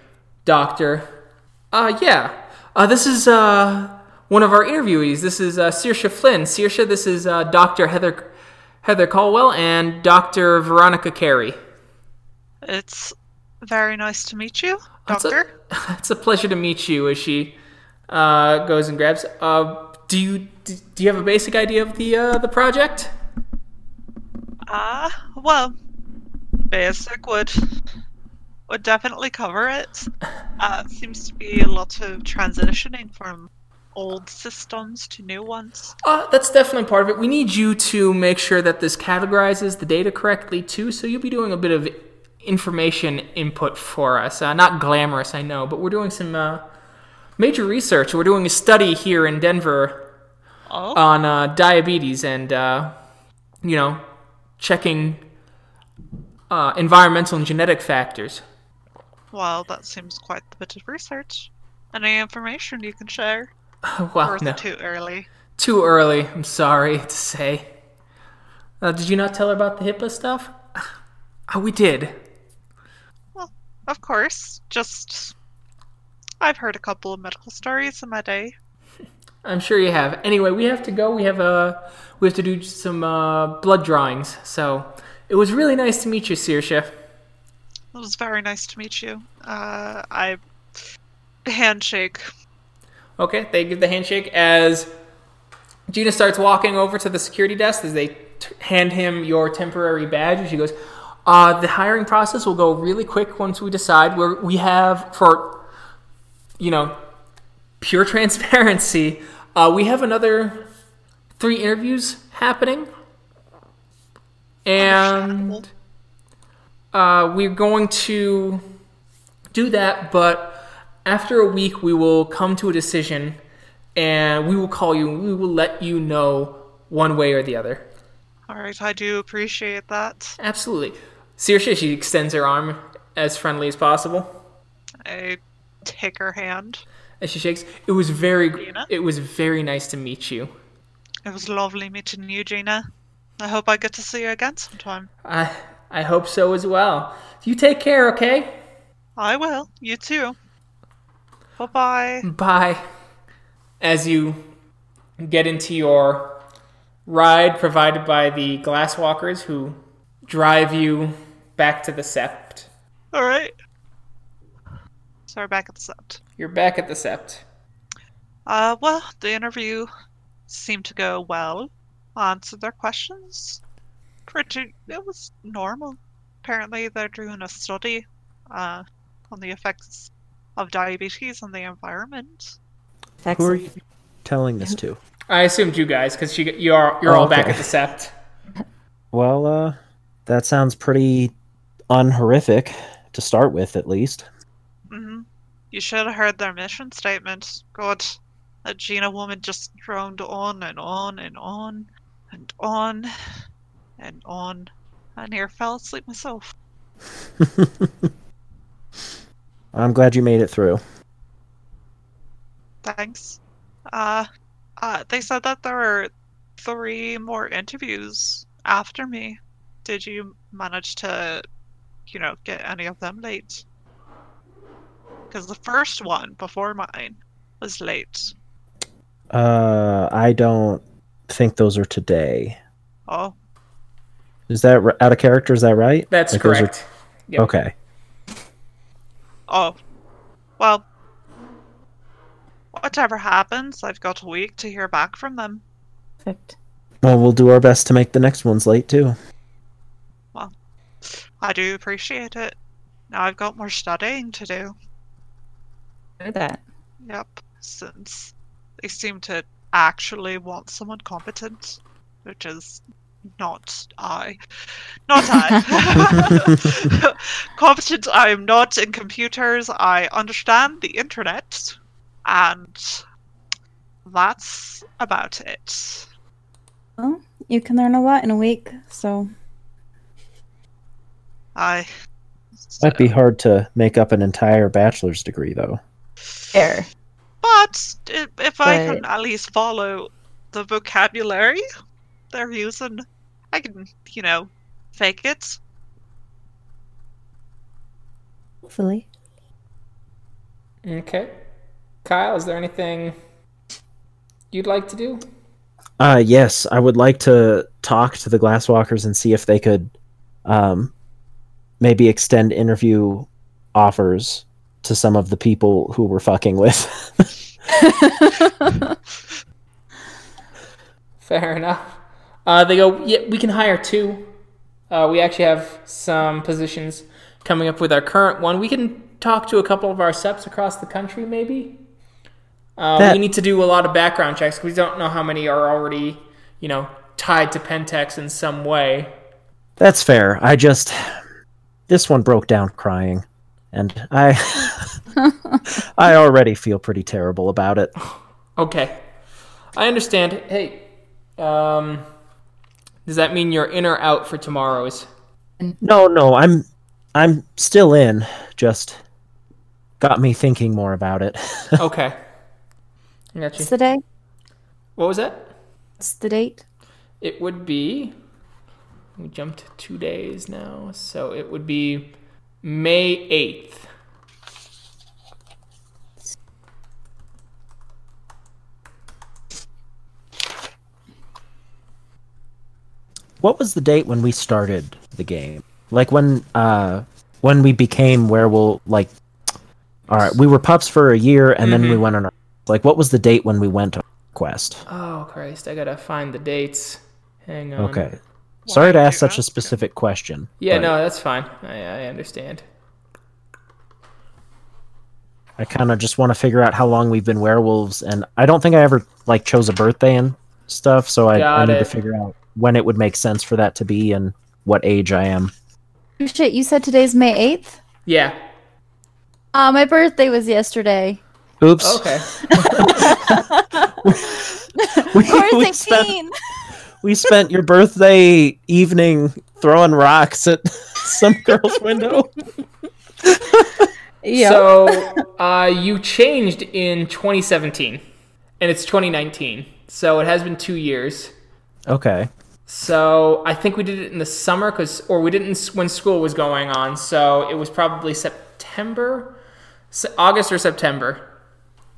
doctor. Uh, yeah. Uh, this is uh, one of our interviewees. This is uh, Flynn. Sorcha, this is uh, Dr. Heather Heather Colwell and Dr. Veronica Carey. It's very nice to meet you, It's a- It's a pleasure to meet you. As she uh, goes and grabs. Uh, do you do, do you have a basic idea of the uh, the project? Ah, well, basic would would definitely cover it. Uh, seems to be a lot of transitioning from old systems to new ones. Uh, that's definitely part of it. We need you to make sure that this categorizes the data correctly too. So you'll be doing a bit of information input for us. Uh, not glamorous, I know, but we're doing some uh, major research. We're doing a study here in Denver Oh, on uh, diabetes and uh, you know checking uh, environmental and genetic factors. well, that seems quite a bit of research. Any information you can share? Or well, is no, it too early? too early. I'm sorry to say. Uh, did you not tell her about the HIPAA stuff? Oh, we did. Of course. Just I've heard a couple of medical stories in my day. I'm sure you have. Anyway, we have to go. We have uh, we have to do some uh, blood drawings. So it was really nice to meet you, Sorcha. It was very nice to meet you. Uh, I handshake. Okay, they give the handshake as Gina starts walking over to the security desk as they t- hand him your temporary badge. And she goes, uh, "The hiring process will go really quick once we decide. Where we have for, you know, pure transparency, uh, we have another three interviews happening, and." Uh, we're going to do that, but after a week, we will come to a decision and we will call you we will let you know one way or the other. All right, I do appreciate that. Absolutely. Sorcha, she extends her arm as friendly as possible I take her hand. as she shakes. It was very, Gina? it was very nice to meet you. It was lovely meeting you, Gina. I hope I get to see you again sometime. I, I hope so as well. You take care, okay? I will. You too. Bye bye. Bye. As you get into your ride provided by the glasswalkers who drive you back to the sept. All right. So we're back at the sept. You're back at the sept. Uh, well, the interview seemed to go well. Answered their questions. Pretty. It was normal. Apparently, they're doing a study uh, on the effects of diabetes on the environment. Who are you telling this to? I assumed you guys, because you, you are, you're Oh, all back at the sept. Well, uh, that sounds pretty unhorrific to start with, at least. hmm You should have heard their mission statement. God, that Gina woman just droned on and on and on and on and on. I near fell asleep myself. I'm glad you made it through. Thanks. Uh, uh, they said that there were three more interviews after me. Did you manage to, you know, get any of them late? Because the first one before mine was late. Uh, I don't think those are today. Oh, Is that r- out of character? Is that right? That's Like, those are- correct. Yep. Okay. oh. Well, whatever happens, I've got a week to hear back from them. Perfect. Well, we'll do our best to make the next ones late too. I do appreciate it. Now I've got more studying to do. Heard that. Yep, since they seem to actually want someone competent, which is not I. Not I. competent, I am not in computers. I understand the internet, and that's about it. Well, you can learn a lot in a week, so I. Might be hard to make up an entire bachelor's degree, though. Fair. But i- if I can at least follow the vocabulary they're using, I can, you know, fake it. hopefully. Okay. Kyle, is there anything you'd like to do? Uh, yes, I would like to talk to the Glasswalkers and see if they could, um, maybe extend interview offers to some of the people who we're fucking with. Fair enough. Uh, they go, yeah, we can hire two. Uh, we actually have some positions coming up with our current one. We can talk to a couple of our septs across the country, maybe. Uh, That- we need to do a lot of background checks. We don't know how many are already, you know, tied to Pentex in some way. That's fair. I just this one broke down crying, and I I already feel pretty terrible about it. Okay, I understand. Hey, um, does that mean you're in or out for tomorrow's? No, no, I'm I'm still in. Just got me thinking more about it. Okay, I got you. What's the day? What was that? What's the date? It would be. We jumped two days now, so it would be May eighth. what was the date when we started the game? Like when uh when we became werewolf like all right, we were pups for a year and then we went on our like what was the date when we went on quest? Oh Christ! I gotta find the dates. Hang on. Okay. Sorry to ask such a ask? specific question. Yeah, no, that's fine. I, I understand. I kind of just want to figure out how long we've been werewolves and I don't think I ever like chose a birthday and stuff, so I, I Got need to figure out when it would make sense for that to be and what age I am. Oh, shit, you said today's May 8th? Yeah. Uh, my birthday was yesterday. Oops. Okay. we, Or we spent 16. We spent your birthday evening throwing rocks at some girl's window. Yeah. So uh, you changed in 2017, and it's 2019. So it has been two years. Okay. So I think we did it in the summer, cause or we didn't when school was going on. So it was probably September, August or September.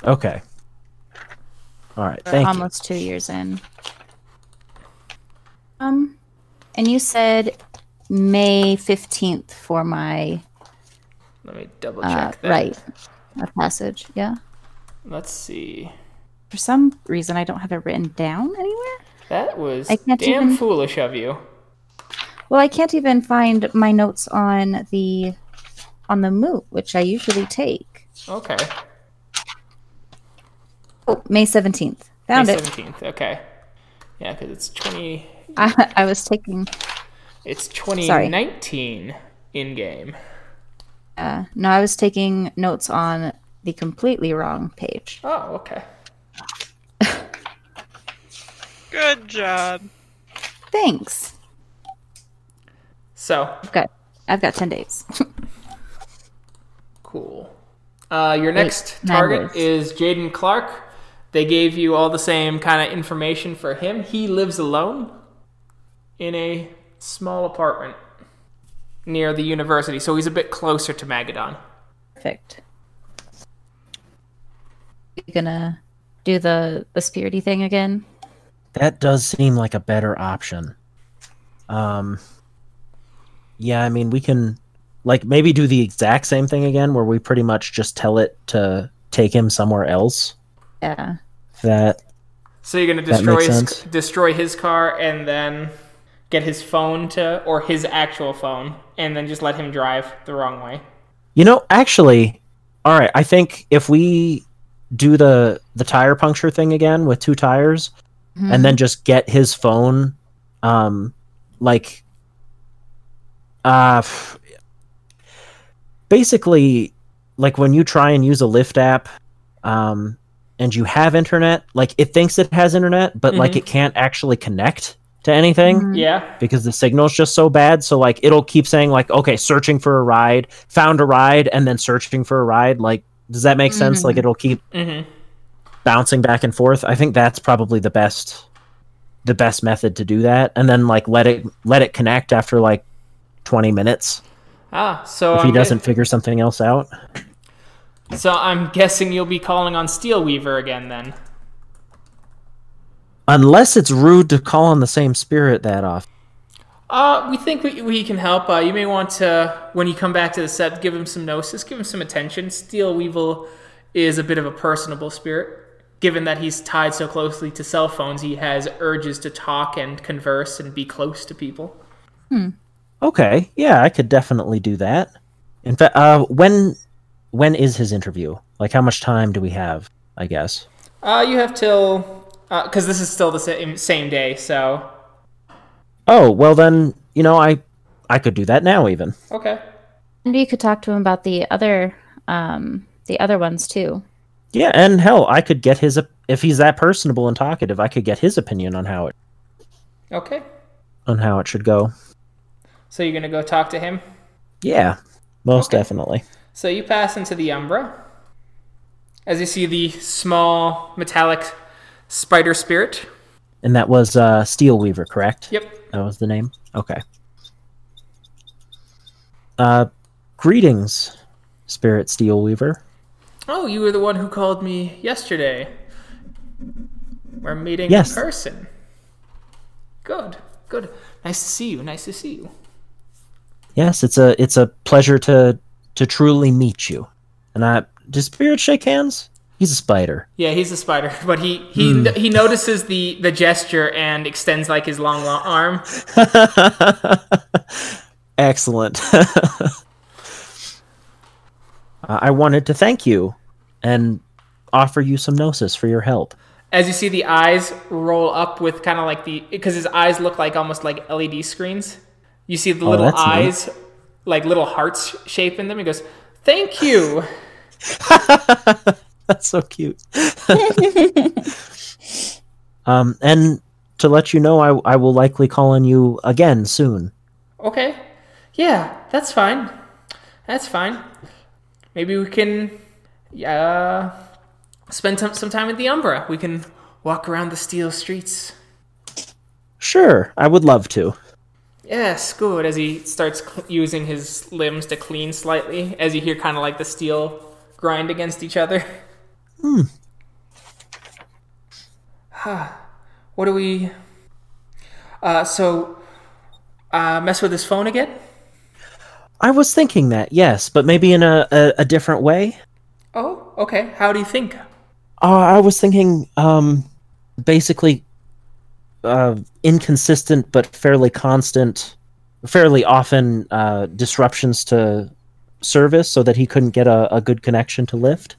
Okay. All right. Thank you. almost two years in. Um, and you said May 15th for my Let me double uh, check that. rite of passage. Yeah. Let's see. For some reason, I don't have it written down anywhere. That was I can't damn even- foolish of you. Well, I can't even find my notes on the on the moot, which I usually take. Okay. Oh, May 17th. Found May it. 17th. Okay. Yeah, because it's 20. I, I was taking. It's 2019 in game. Uh, no, I was taking notes on the completely wrong page. Oh, okay. Good job. Thanks. So I've got I've got ten days. cool. Uh, your next nine target days. is Jaden Clark. They gave you all the same kind of information for him. He lives alone in a small apartment near the university, so he's a bit closer to Magadon. Perfect. You gonna do the the spirity thing again? That does seem like a better option. Um Yeah, I mean we can like maybe do the exact same thing again where we pretty much just tell it to take him somewhere else. Yeah. That So you're gonna destroy his, sense. destroy his car and then get his phone to or his actual phone and then just let him drive the wrong way. You know, actually, all right. I think if we do the the tire puncture thing again with two tires, and then just get his phone, um, like, uh, f- basically, like when you try and use a Lyft app, um, and you have internet, like it thinks it has internet, but like Mhm. it can't actually connect to anything Mhm. Yeah. because the signal's just so bad. So like it'll keep saying like, okay, searching for a ride, found a ride, and then searching for a ride. Like, does that make sense? Like Mhm. it'll keep Mm-hmm. bouncing back and forth. I think that's probably the best the best method to do that. And then like let it let it connect after like twenty minutes Ah, so if he I'm doesn't figure something else out. So I'm guessing you'll be calling on Steelweaver again then. Unless it's rude to call on the same spirit that often. Uh, we think we, we can help. Uh, you may want to, when you come back to the sept, give him some gnosis, give him some attention. Steel Weaver is a bit of a personable spirit. Given that he's tied so closely to cell phones, he has urges to talk and converse and be close to people. Hmm. Okay, yeah, I could definitely do that. In fact, uh, when when is his interview? Like, how much time do we have? I guess. Uh, you have till, because this is still the same, same day, so. Oh well, then you know I I could do that now even. Okay. And you could talk to him about the other um the other ones too. Yeah, and hell, I could get his if he's that personable and talkative, I could get his opinion on how it Okay. on how it should go. So you're going to go talk to him? Yeah, most Okay. definitely. So you pass into the Umbra. As you see the small metallic spider spirit. And that was uh, Steel Weaver, correct? Yep. That was the name. Okay. Uh, greetings, Spirit Steel Weaver. Oh, you were the one who called me yesterday. We're meeting Yes. in person. Good, good. Nice to see you. Nice to see you. Yes, it's a it's a pleasure to to truly meet you. And I does Spirit shake hands? He's a spider. Yeah, he's a spider, but he he hmm. he notices the the gesture and extends like his long, long arm. Excellent. I wanted to thank you and offer you some gnosis for your help. As you see the eyes roll up with kind of like the because his eyes look like almost like LED screens. You see the Oh, little eyes, like little hearts shape in them. He goes, "Thank you." That's so cute. um, and to let you know, I, I will likely call on you again soon. Okay. Yeah, that's fine. That's fine. Maybe we can uh, spend some, some time at the Umbra. We can walk around the steel streets. Sure, I would love to. Yes, good. As he starts cl- using his limbs to clean slightly, as you hear kind of like the steel grind against each other. Hmm. what do we. Uh, so, uh, mess with his phone again? I was thinking that, yes, but maybe in a, a, a different way. Oh, okay. How do you think? Uh, I was thinking, um, basically, uh, inconsistent but fairly constant, fairly often uh, disruptions to service, so that he couldn't get a, a good connection to Lyft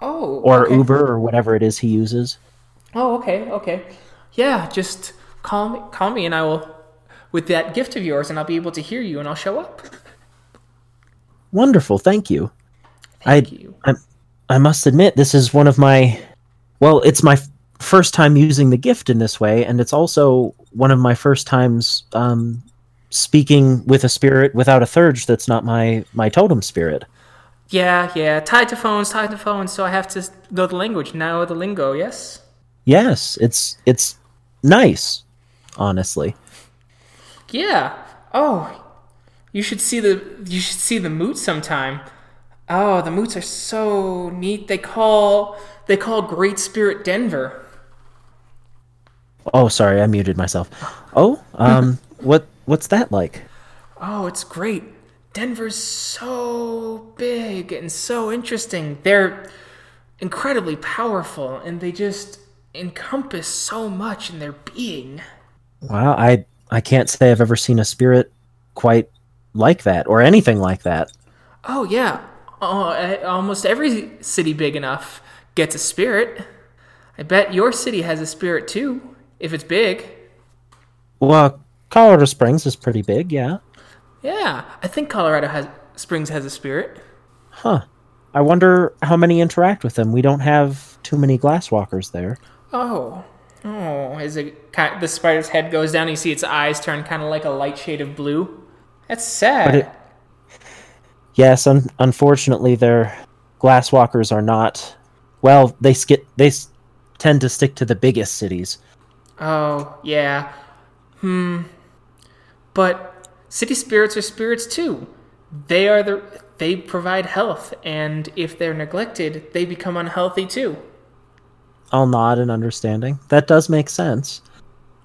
Oh, or okay. Uber or whatever it is he uses. Oh, okay, okay. Yeah, just call me, call me, and I will, with that gift of yours, and I'll be able to hear you, and I'll show up. Wonderful, thank you. Thank I, you. I I must admit this is one of my well, it's my f- first time using the gift in this way, and it's also one of my first times um, speaking with a spirit without a theurge that's not my my totem spirit. Yeah, yeah. Tied to phones, tied to phones. So I have to know the language, know the lingo. Yes. Yes, it's it's nice, honestly. Yeah. Oh, you should see the you should see the moots sometime. Oh, the moots are so neat. They call they call Great Spirit Denver. Oh, sorry, I muted myself. Oh, um, what what's that like? Oh, it's great. Denver's so big and so interesting. They're incredibly powerful and they just encompass so much in their being. Wow, I I can't say I've ever seen a spirit quite like that or anything like that. Oh, yeah. Oh, eh, almost every city big enough gets a spirit. I bet your city has a spirit too, if it's big. Well, Colorado Springs is pretty big, yeah. Yeah, I think Colorado has Springs has a spirit. Huh. I wonder how many interact with them. We don't have too many glasswalkers there. Oh, oh! As it kind the spider's head goes down, you see its eyes turn kind of like a light shade of blue. That's sad. It- Yes, un- unfortunately, their glasswalkers are not. Well, they skip. They s- tend to stick to the biggest cities. Oh, yeah. Hmm. But city spirits are spirits too. They are the they provide health, and if they're neglected, they become unhealthy too. I'll nod in understanding. That does make sense.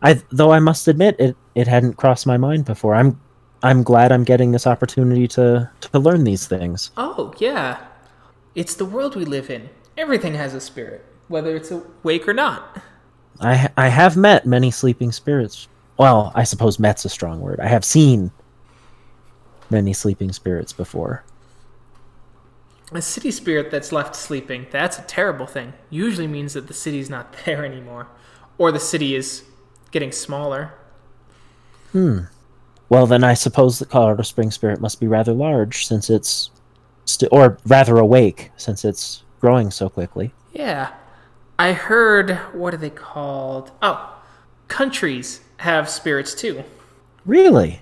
I though I must admit it it hadn't crossed my mind before. I'm I'm glad I'm getting this opportunity to to learn these things. Oh, yeah. It's the world we live in. Everything has a spirit, whether it's awake or not. I I have met many sleeping spirits. Well, I suppose met's a strong word. I have seen many sleeping spirits before. A city spirit that's left sleeping, that's a terrible thing. Usually means that the city's not there anymore. Or the city is getting smaller. Hmm. Well, then I suppose the Colorado Spring spirit must be rather large since it's st- or rather awake since it's growing so quickly. Yeah. I heard, what are they called? Oh, countries have spirits too. Really?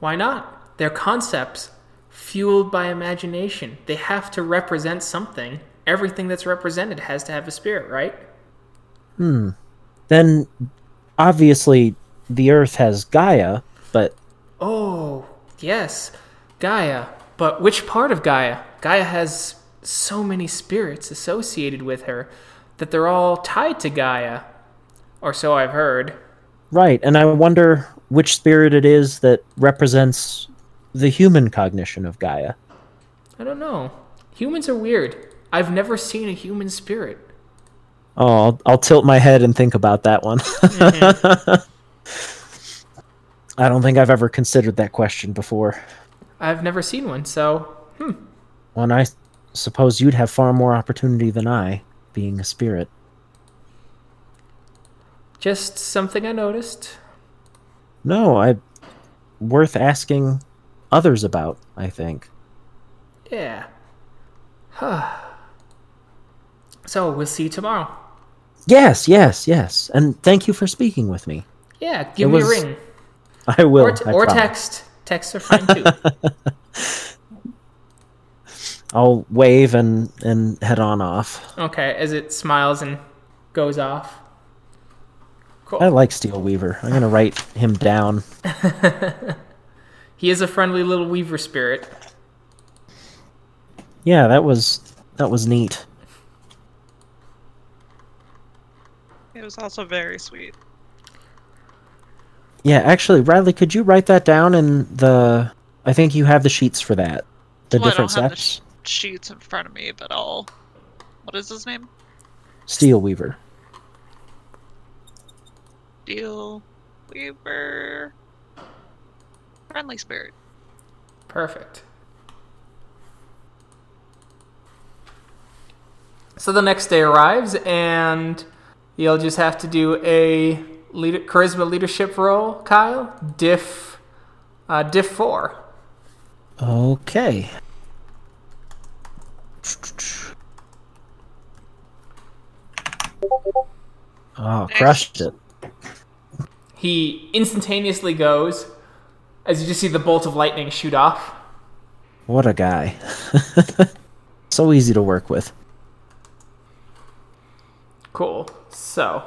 Why not? They're concepts fueled by imagination. They have to represent something. Everything that's represented has to have a spirit, right? Hmm. Then obviously the earth has Gaia, but Oh, yes, Gaia. But which part of Gaia? Gaia has so many spirits associated with her that they're all tied to Gaia. Or so I've heard. Right, and I wonder which spirit it is that represents the human cognition of Gaia. I don't know. Humans are weird. I've never seen a human spirit. Oh, I'll, I'll tilt my head and think about that one. I don't think I've ever considered that question before. I've never seen one, so hmm. Well, I suppose you'd have far more opportunity than I, being a spirit. Just something I noticed. No, I worth asking others about, I think. Yeah. so we'll see you tomorrow. Yes, yes, yes. And thank you for speaking with me. Yeah, give It me was- a ring. I will. Or, t- I or text. Texts are fine too. I'll wave and and head on off. okay, as it smiles and goes off. Cool. I like Steel Weaver. I'm gonna write him down. He is a friendly little weaver spirit. Yeah, that was that was neat. It was also very sweet. Yeah, actually, Bradley, could you write that down in the? I think you have the sheets for that. The Well, I different don't have the steps. sh- sheets in front of me, but I'll. What is his name? Steel Weaver. Steel Weaver. Friendly spirit. Perfect. So the next day arrives, and you'll just have to do a leader, charisma leadership roll, Kyle. Diff, uh, diff four. Okay. Oh, crushed it. He instantaneously goes as you just see the bolt of lightning shoot off. What a guy. so easy to work with. Cool. So.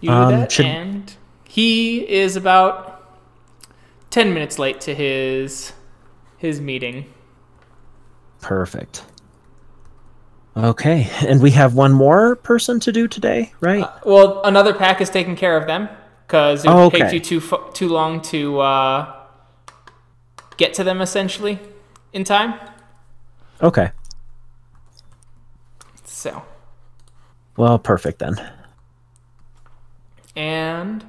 You do Um, that, should- and he is about ten minutes late to his his meeting. Perfect. Okay, and we have one more person to do today, right? Well, another pack is taking care of them because it would Oh, take you too too long to uh, get to them essentially in time. okay. So, Well, perfect then. and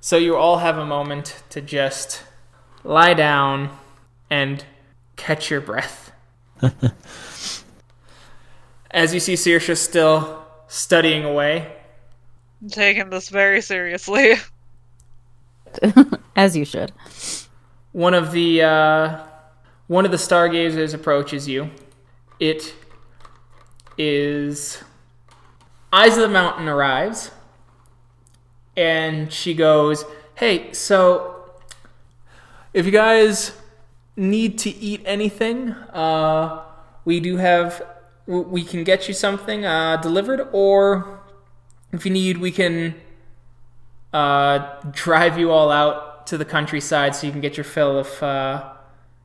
so you all have a moment to just lie down and catch your breath. As you see Sorcha still studying away, I'm taking this very seriously. As you should. one of the uh, one of the stargazers approaches you. It is Eyes of the Mountain arrives, and she goes, "Hey, so if you guys need to eat anything, uh, we do have w- we can get you something uh, delivered, or if you need, we can uh, drive you all out to the countryside so you can get your fill of, uh,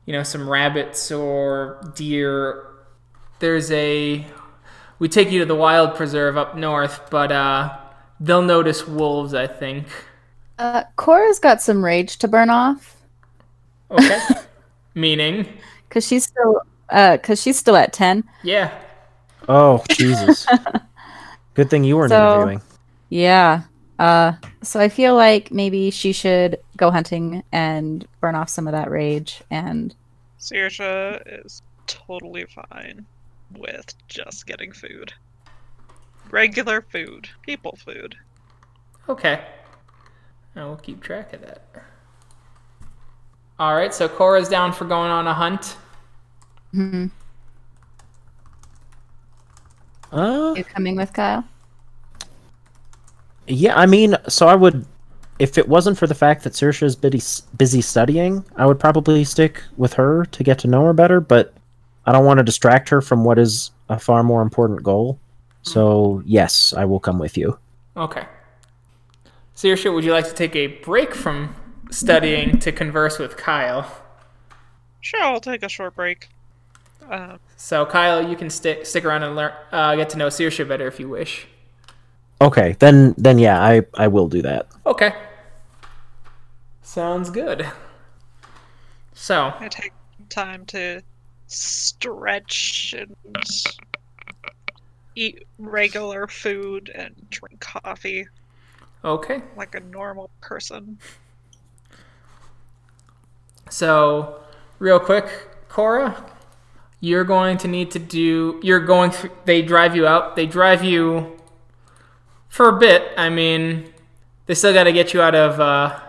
you know, some rabbits or deer. there's a. We take you to the wild preserve up north, but uh, they'll notice wolves, I think. Uh, Cora's got some rage to burn off Okay. Meaning, because she's still uh because she's still at ten. yeah. Oh Jesus! Good thing you weren't So- interviewing. Yeah. Uh, so I feel like maybe she should go hunting and burn off some of that rage. And Sorcha is totally fine with just getting food. Regular food. People food. Okay. I will keep track of that. All right, so Cora's down for going on a hunt. Mhm. Uh, you coming with Kyle? yeah. I mean, so I would, if it wasn't for the fact that Sorcha is busy busy studying, I would probably stick with her to get to know her better. But I don't want to distract her from what is a far more important goal. So yes, I will come with you. Okay. Sorcha, would you like to take a break from studying to converse with Kyle? Sure, I'll take a short break. Um, So, Kyle, you can stick stick around and learn, uh, get to know Sorcha better if you wish. Okay, then then yeah, I I will do that. Okay. Sounds good. So, I take time to stretch and eat regular food and drink coffee okay. like a normal person. So, real quick, Cora, you're going to need to do. You're going. Th- they drive you out. They drive you for a bit. I mean, they still got to get you out of uh,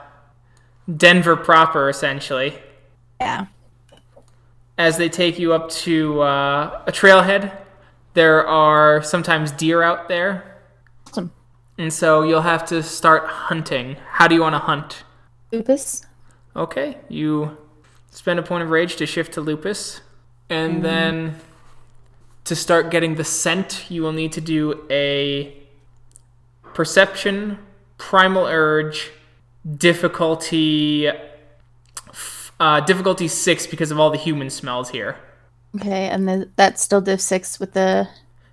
Denver proper, essentially. Yeah. As they take you up to uh, a trailhead, there are sometimes deer out there, Awesome. and so you'll have to start hunting. How do you want to hunt? Lupus. Okay, you spend a point of rage to shift to lupus, and then to start getting the scent, you will need to do a perception, primal urge, difficulty, uh, difficulty six because of all the human smells here. Okay, and then that's still div six with the.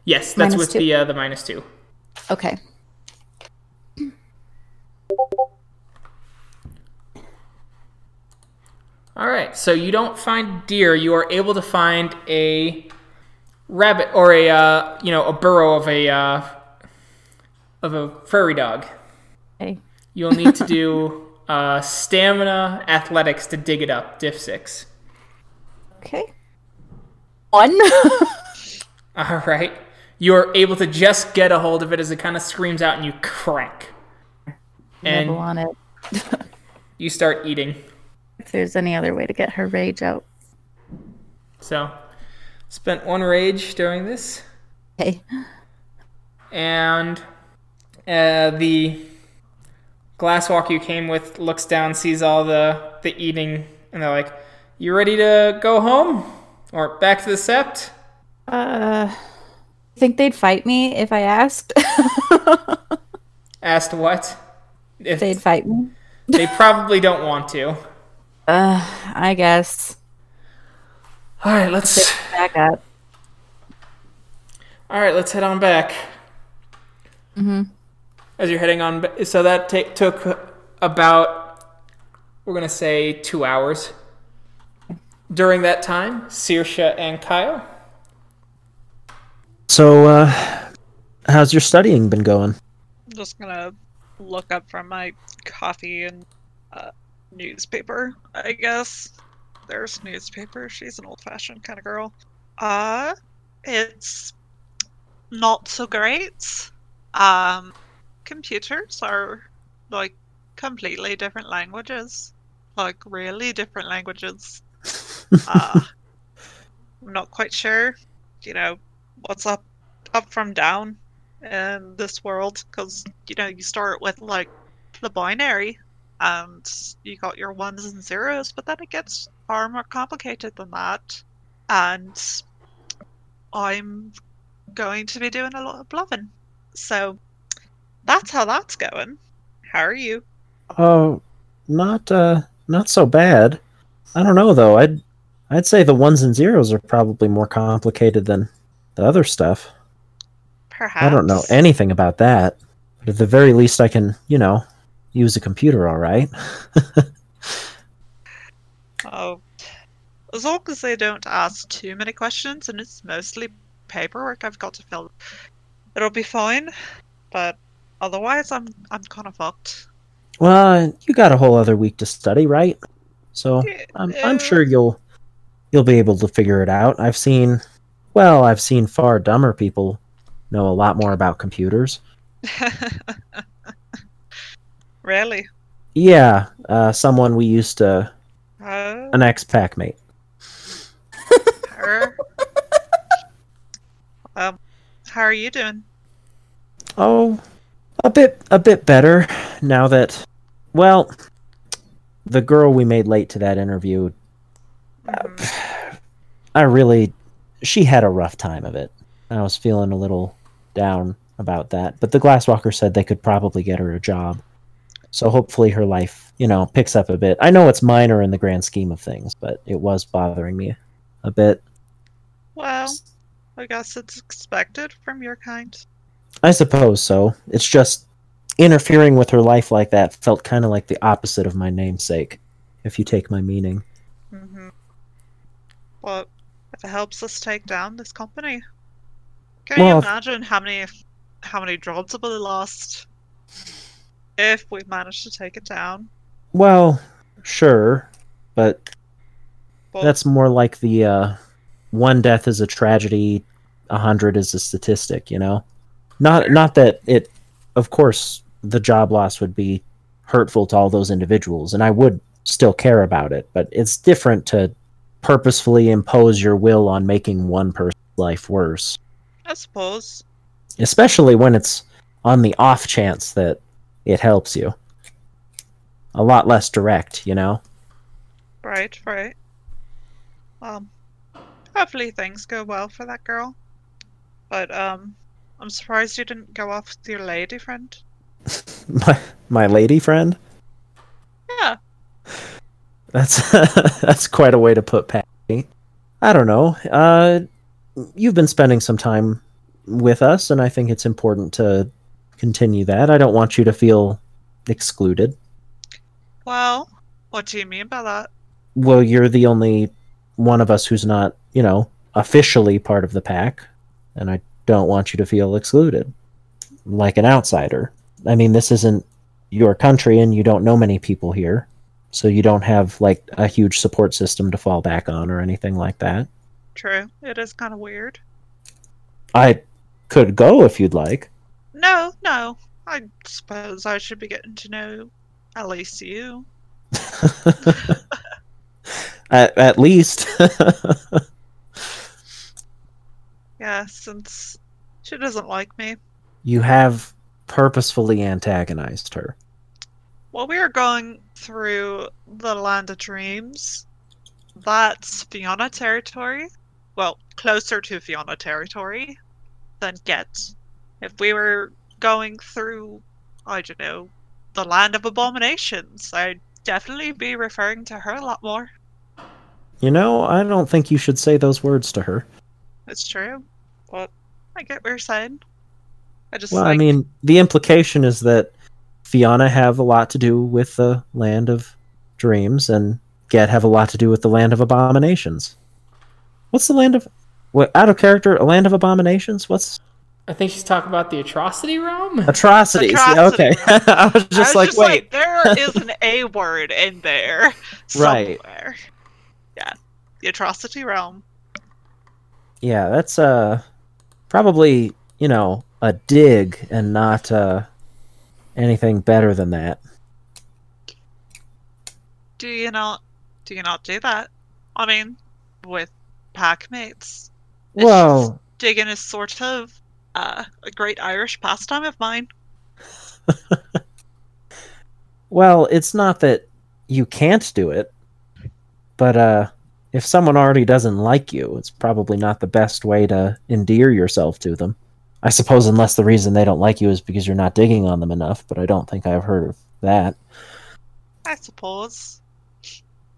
Yes, that's with two. the uh, the minus two. Okay. All right, so you don't find deer. You are able to find a rabbit or a uh, you know a burrow of a uh, of a furry dog. Okay. You'll need to do uh, stamina athletics to dig it up. Diff six. Okay. One. All right, you're able to just get a hold of it as it kind of screams out, and you crank, and Nibble on it. you start eating. If there's any other way to get her rage out. So, spent one rage during this. Okay. and uh, the glasswalk you came with looks down, sees all the the eating, and they're like, "You ready to go home or back to the sept?" Uh, think they'd fight me if I asked. Asked what? If they'd fight me. they probably don't want to. Uh, I guess. All right, let's Back up. all right, let's head on back. Mhm. As you're heading on, so that ta- took about we're gonna say two hours. During that time, Sorcha and Kyle So, uh, how's your studying been going? I'm just gonna look up from my coffee and uh, newspaper, I guess. There's newspaper. She's an old fashioned kind of girl. Uh, it's not so great. Um, computers are like completely different languages. Like, really different languages. uh, I'm not quite sure, you know, what's up, up from down in this world because you know you start with like the binary and you got your ones and zeros but then it gets far more complicated than that and i'm going to be doing a lot of bluffing so that's how that's going how are you Oh, not uh, not so bad. I don't know though. I'd I'd say the ones and zeros are probably more complicated than the other stuff. Perhaps. I don't know anything about that. But at the very least, I can, you know, use a computer all right. Oh, as long as they don't ask too many questions and it's mostly paperwork I've got to fill, it'll be fine. But otherwise, I'm I'm kind of fucked. well, you got a whole other week to study, right? So I'm, I'm sure you'll you'll be able to figure it out. I've seen, well, I've seen far dumber people know a lot more about computers. really? Yeah, uh, someone we used to, Oh, an ex-pack mate. her. um, how are you doing? Oh, a bit a bit better now that well, the girl we made late to that interview, Mhm. I really she had a rough time of it. I was feeling a little down about that, but the Glasswalker said they could probably get her a job. So hopefully her life, you know, picks up a bit. I know it's minor in the grand scheme of things, but it was bothering me a bit. Well, I guess it's expected from your kind. I suppose so. It's just interfering with her life like that felt kind of like the opposite of my namesake, if you take my meaning. Mm-hmm. But if it helps us take down this company, can Well, you imagine how many how many jobs will be lost if we manage to take it down? Well, sure, but Well, that's more like the uh, one death is a tragedy, a hundred is a statistic. You know, not not that it. Of course, the job loss would be hurtful to all those individuals, and I would still care about it. But it's different to purposefully impose your will on making one person's life worse. I suppose. especially when it's on the off chance that it helps you. A lot less direct, you know? Right, right. Um, hopefully things go well for that girl. But um, I'm surprised you didn't go off with your lady friend. My, my lady friend? Yeah. That's that's quite a way to put Patty. I don't know. Uh, you've been spending some time with us, and I think it's important to continue that. I don't want you to feel excluded. Well, what do you mean by that? Well, you're the only one of us who's not, you know, officially part of the pack, and I don't want you to feel excluded, like an outsider. I mean, this isn't your country, and you don't know many people here, so you don't have like a huge support system to fall back on or anything like that. True, it is kind of weird. I could go if you'd like. No, no. I suppose I should be getting to know at least you. at, at least. Yeah, since she doesn't like me. you have purposefully antagonized her. While we are going through the Land of Dreams, that's Fianna territory. Well, closer to Fianna territory than Get. If we were going through, I don't know, the Land of Abominations, I'd definitely be referring to her a lot more. You know, I don't think you should say those words to her. It's true, Well, I get what you're saying. I just Well, I mean, the implication is that Fianna have a lot to do with the land of dreams, and Get have a lot to do with the land of abominations. What's the land of? What out of character? A land of abominations? What's I think she's talking about the atrocity realm. atrocities? Yeah, Atrocity okay. I was just I was like, just wait. like, there is an A word in there Right. Yeah, the atrocity realm. Yeah, that's uh probably you know a dig and not uh anything better than that. Do you not? Do you not do that? I mean, with pack mates. It's Well, just digging is sort of uh, a great Irish pastime of mine. Well, it's not that you can't do it, but uh, if someone already doesn't like you, it's probably not the best way to endear yourself to them. I suppose, unless the reason they don't like you is because you're not digging on them enough, but I don't think I've heard of that. I suppose.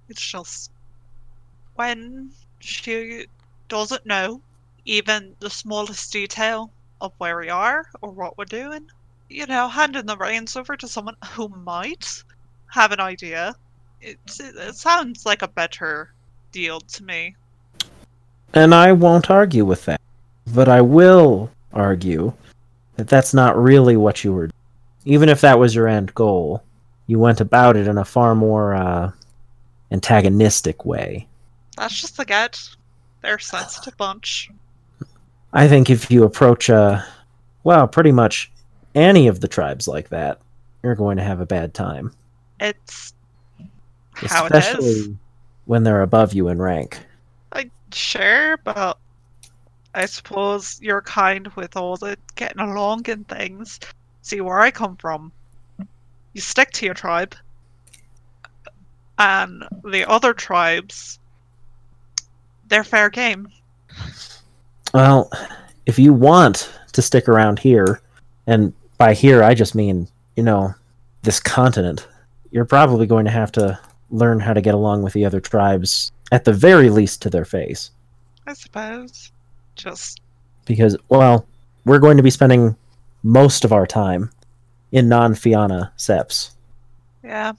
It's just when she doesn't know even the smallest detail of where we are or what we're doing. You know, handing the reins over to someone who might have an idea. It, it sounds like a better deal to me. And I won't argue with that. But I will argue that that's not really what you were. doing. Even if that was your end goal, you went about it in a far more uh, antagonistic way. That's just the get. They're a sensitive bunch. I think if you approach, uh, well, pretty much any of the tribes like that, you're going to have a bad time. It's how it Especially is. when they're above you in rank. Like, sure, but I suppose you're kind with all the getting along and things. See where I come from. You stick to your tribe. And the other tribes, they're fair game. Well, if you want to stick around here, and by here I just mean, you know, this continent, you're probably going to have to learn how to get along with the other tribes, at the very least to their face. I suppose. Just Because, well, we're going to be spending most of our time in non Fianna Septs. yeah,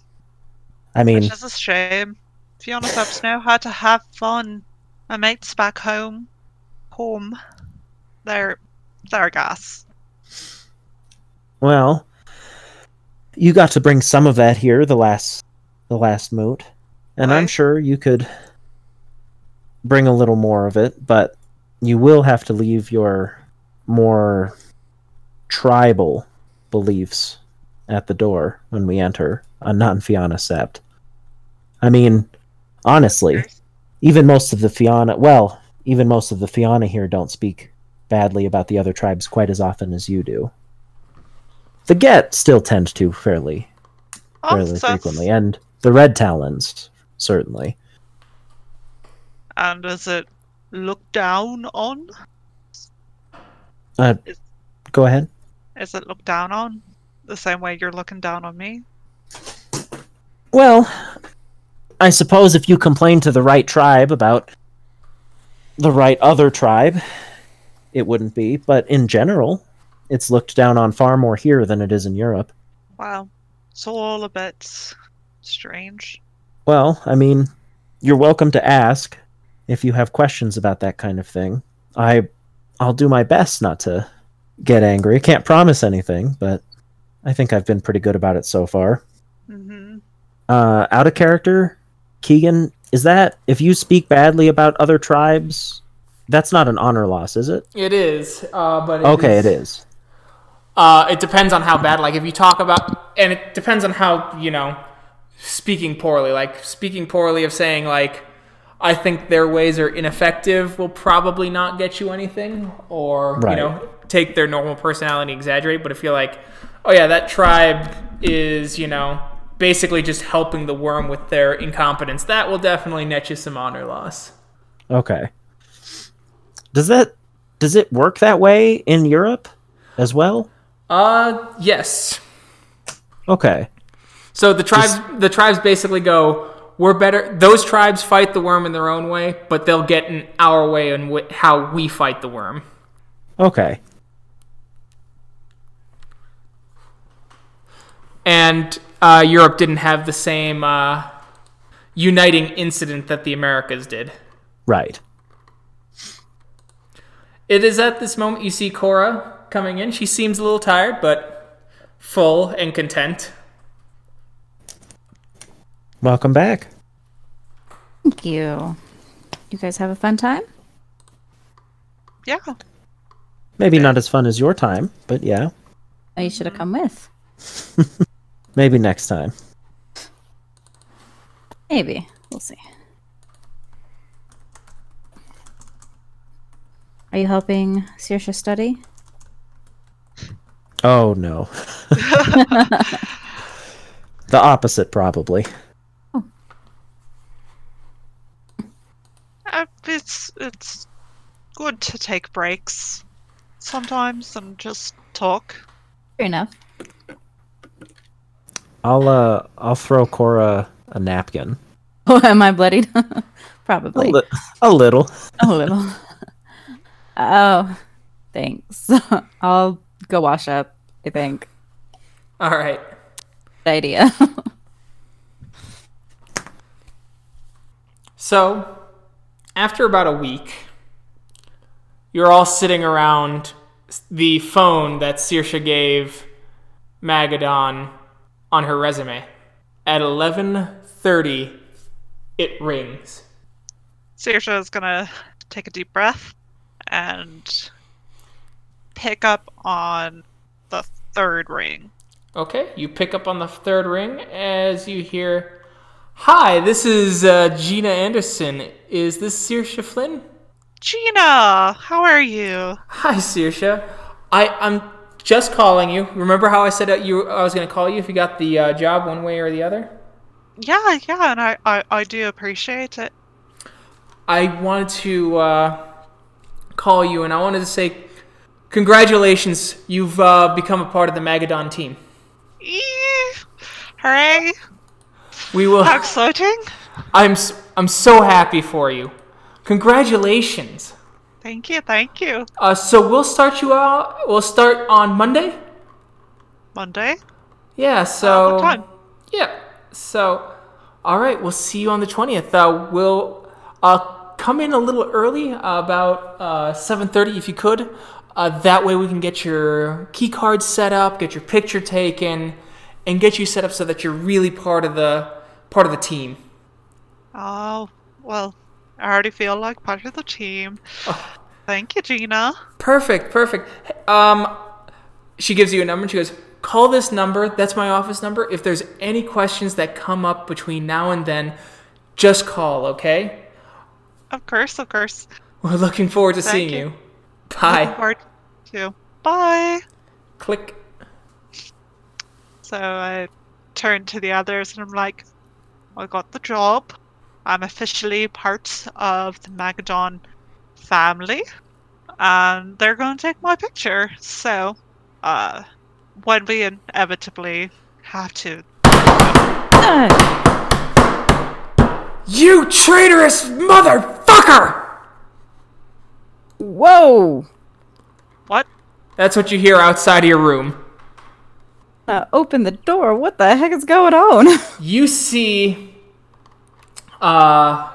I mean, which is a shame. Fiona Phelps know how to have fun. My mates back home, home, they're they're gas. well, you got to bring some of that here the last the last moot. And I'm sure you could bring a little more of it, but you will have to leave your more tribal beliefs at the door when we enter a non Fianna Sept. I mean, honestly, even most of the Fianna, well, even most of the Fianna here don't speak badly about the other tribes quite as often as you do. The Get still tend to fairly Oh, fairly so frequently, and the Red Talons certainly. And is it looked down on? Uh, Is- go ahead. Is it looked down on? The same way you're looking down on me? Well, I suppose if you complain to the right tribe about the right other tribe, it wouldn't be. But in general, it's looked down on far more here than it is in Europe. Wow. It's all a bit strange. Well, I mean, you're welcome to ask if you have questions about that kind of thing. I, I'll do my best not to get angry. I can't promise anything, but I think I've been pretty good about it so far. hmm uh, out of character, Keegan, is that if you speak badly about other tribes, that's not an honor loss, is it? It is, uh, but Okay, it is. Uh, it depends on how bad. Like if you talk about, and it depends on how you know, speaking poorly. Like speaking poorly of saying like, I think their ways are ineffective will probably not get you anything, or Right. you know, take their normal personality exaggerate. But if you're like, oh yeah, that tribe is you know basically just helping the Wyrm with their incompetence, that will definitely net you some honor loss. Okay. Does that does it work that way in Europe as well? Uh, yes. Okay. So the tribes, the tribes basically go, we're better. Those tribes fight the Wyrm in their own way, but they'll get in our way and wh- how we fight the Wyrm. Okay. And uh, Europe didn't have the same uh, uniting incident that the Americas did. Right. It is at this moment you see Cora coming in. She seems a little tired, but full and content. Welcome back. Thank you. You guys have a fun time? Yeah. Maybe not as fun as your time, but yeah. Oh, you should have come with. Maybe next time. Maybe. We'll see. Are you helping Sorcha study? Oh no. the opposite probably. Uh, it's it's good to take breaks sometimes and just talk. Fair enough. I'll uh I'll throw Cora a napkin. Oh, am I bloodied? A, Probably. li- a little. a little. Oh, thanks. I'll go wash up. I think. All right. Good idea. So, after about a week, you're all sitting around the phone that Sorcha gave Magadon on her resume. At 11:30, it rings. Sorcha is gonna take a deep breath and pick up on the third ring. Okay, you pick up on the third ring as you hear, "Hi, this is uh, Gina Anderson. Is this Sorcha Flynn?" Gina, how are you? Hi, Sorcha. I I'm just calling you. Remember how I said that you I was going to call you if you got the uh, job one way or the other? Yeah, yeah, and I, I, I do appreciate it. I wanted to uh, call you and I wanted to say congratulations. You've uh, become a part of the Magadon team. Eee, hooray! We will. How exciting! I'm I'm so happy for you. Congratulations. Thank you, thank you. Uh, so we'll start you out. We'll start on Monday. Monday? Yeah. So. what time? Yeah. So, all right. We'll see you on the twentieth. Uh, we'll uh, come in a little early, uh, about uh, seven thirty, if you could. Uh, that way, we can get your key card set up, get your picture taken, and get you set up so that you're really part of the part of the team. Oh, well, I already feel like part of the team. Thank you, Gina. Perfect. Perfect. Um, she gives you a number. and She goes, "Call this number. That's my office number. If there's any questions that come up between now and then, just call. Okay." Of course, of course. We're looking forward to Thank seeing you. you. Looking Bye. forward to. Bye. Click. So I turn to the others and I'm like, I got the job. I'm officially part of the Magadon family. And they're going to take my picture. So, uh, when we inevitably have to. You traitorous motherfucker! Whoa! What? That's what you hear outside of your room. Uh, open the door. What the heck is going on? You see, uh,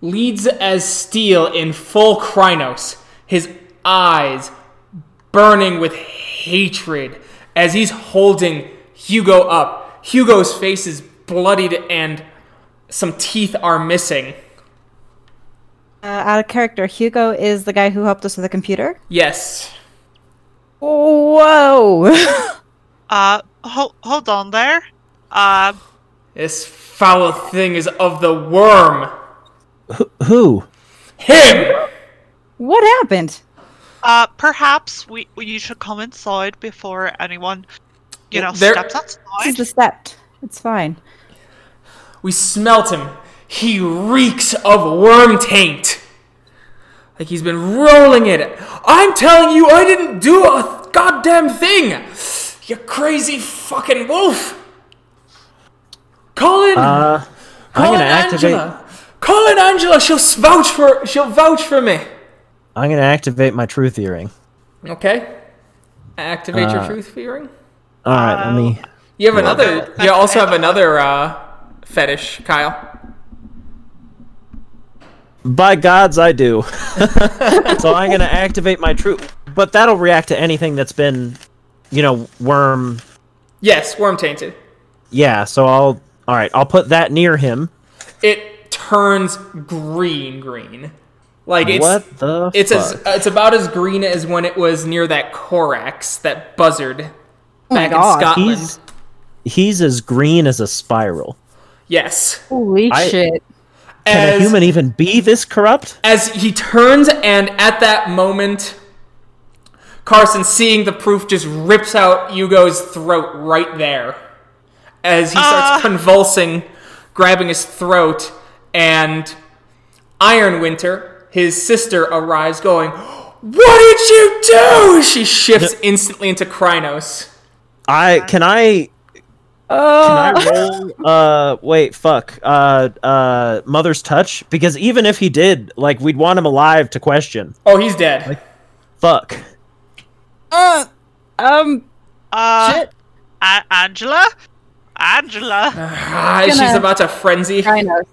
leads as steel in full Crinos, his eyes burning with hatred as he's holding Hugo up. Hugo's face is bloodied and some teeth are missing. Uh, out of character, Hugo is the guy who helped us with the computer. Yes. Whoa! Uh, hold, hold on there. Uh, This foul thing is of the Wyrm. Who? Him! what happened? uh, perhaps we, we should come inside before anyone, you know, There- steps This is outside. the stepped. It's fine. We smelt him. He reeks of Wyrm taint. Like he's been rolling it. I'm telling you, I didn't do a goddamn thing. You crazy fucking wolf. Call in. Uh, I'm gonna activate. Angela. Call in Angela. She'll vouch for. She'll vouch for me. I'm gonna activate my truth earring. Okay. Activate your Uh, truth earring. All right, let me. You have another. You also have another uh, fetish, Kyle. By gods, I do. so I'm gonna activate my truth, but that'll react to anything that's been, you know, Wyrm. Yes, Wyrm tainted. Yeah. So I'll. All right, I'll put that near him. it turns green green like it's what the? it's as it's about as green as when it was near that corax that buzzard oh back in God. scotland He's he's as green as a spiral. yes Holy I- shit! Can as, a human even be this corrupt? as he turns and at that moment carson seeing the proof just rips out hugo's throat right there as he starts Ah. convulsing grabbing his throat and iron winter his sister arrives going what did you do she shifts instantly into Crinos I can I Can I roll? Uh, wait, fuck. Uh, uh, Mother's Touch? Because even if he did, like, we'd want him alive to question. Oh, he's dead. Like, Fuck. Uh, um, Uh, shit. A- Angela? Angela? Ah, she's Gonna- about to frenzy. Crinos.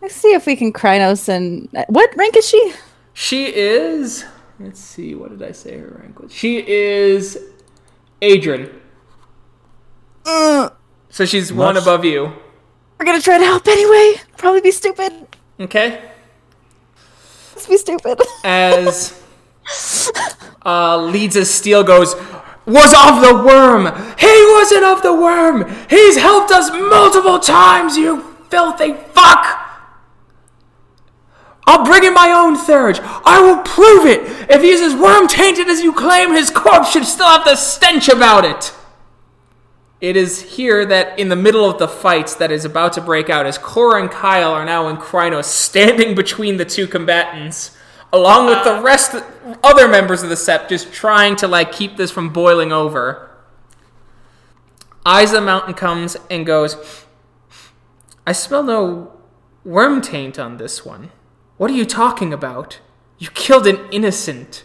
Let's see if we can Crinos and what rank is she? She is. Let's see. What did I say her rank was? She is Adren. Uh, So she's one above you. we're gonna try to help anyway. Probably be stupid. Okay. Let's be stupid. As uh, leads as steel goes, was of the Wyrm. He wasn't of the Wyrm. He's helped us multiple times. You filthy fuck. I'll bring in my own Theurge. I will prove it. If he's as Wyrm tainted as you claim, his corpse should still have the stench about it. It is here that, in the middle of the fight that is about to break out, as Cora and Kyle are now in Crinos, standing between the two combatants, along with the rest, other members of the Sept, just trying to like keep this from boiling over. Eyes of the Mountain comes and goes. I smell no Wyrm taint on this one. What are you talking about? You killed an innocent.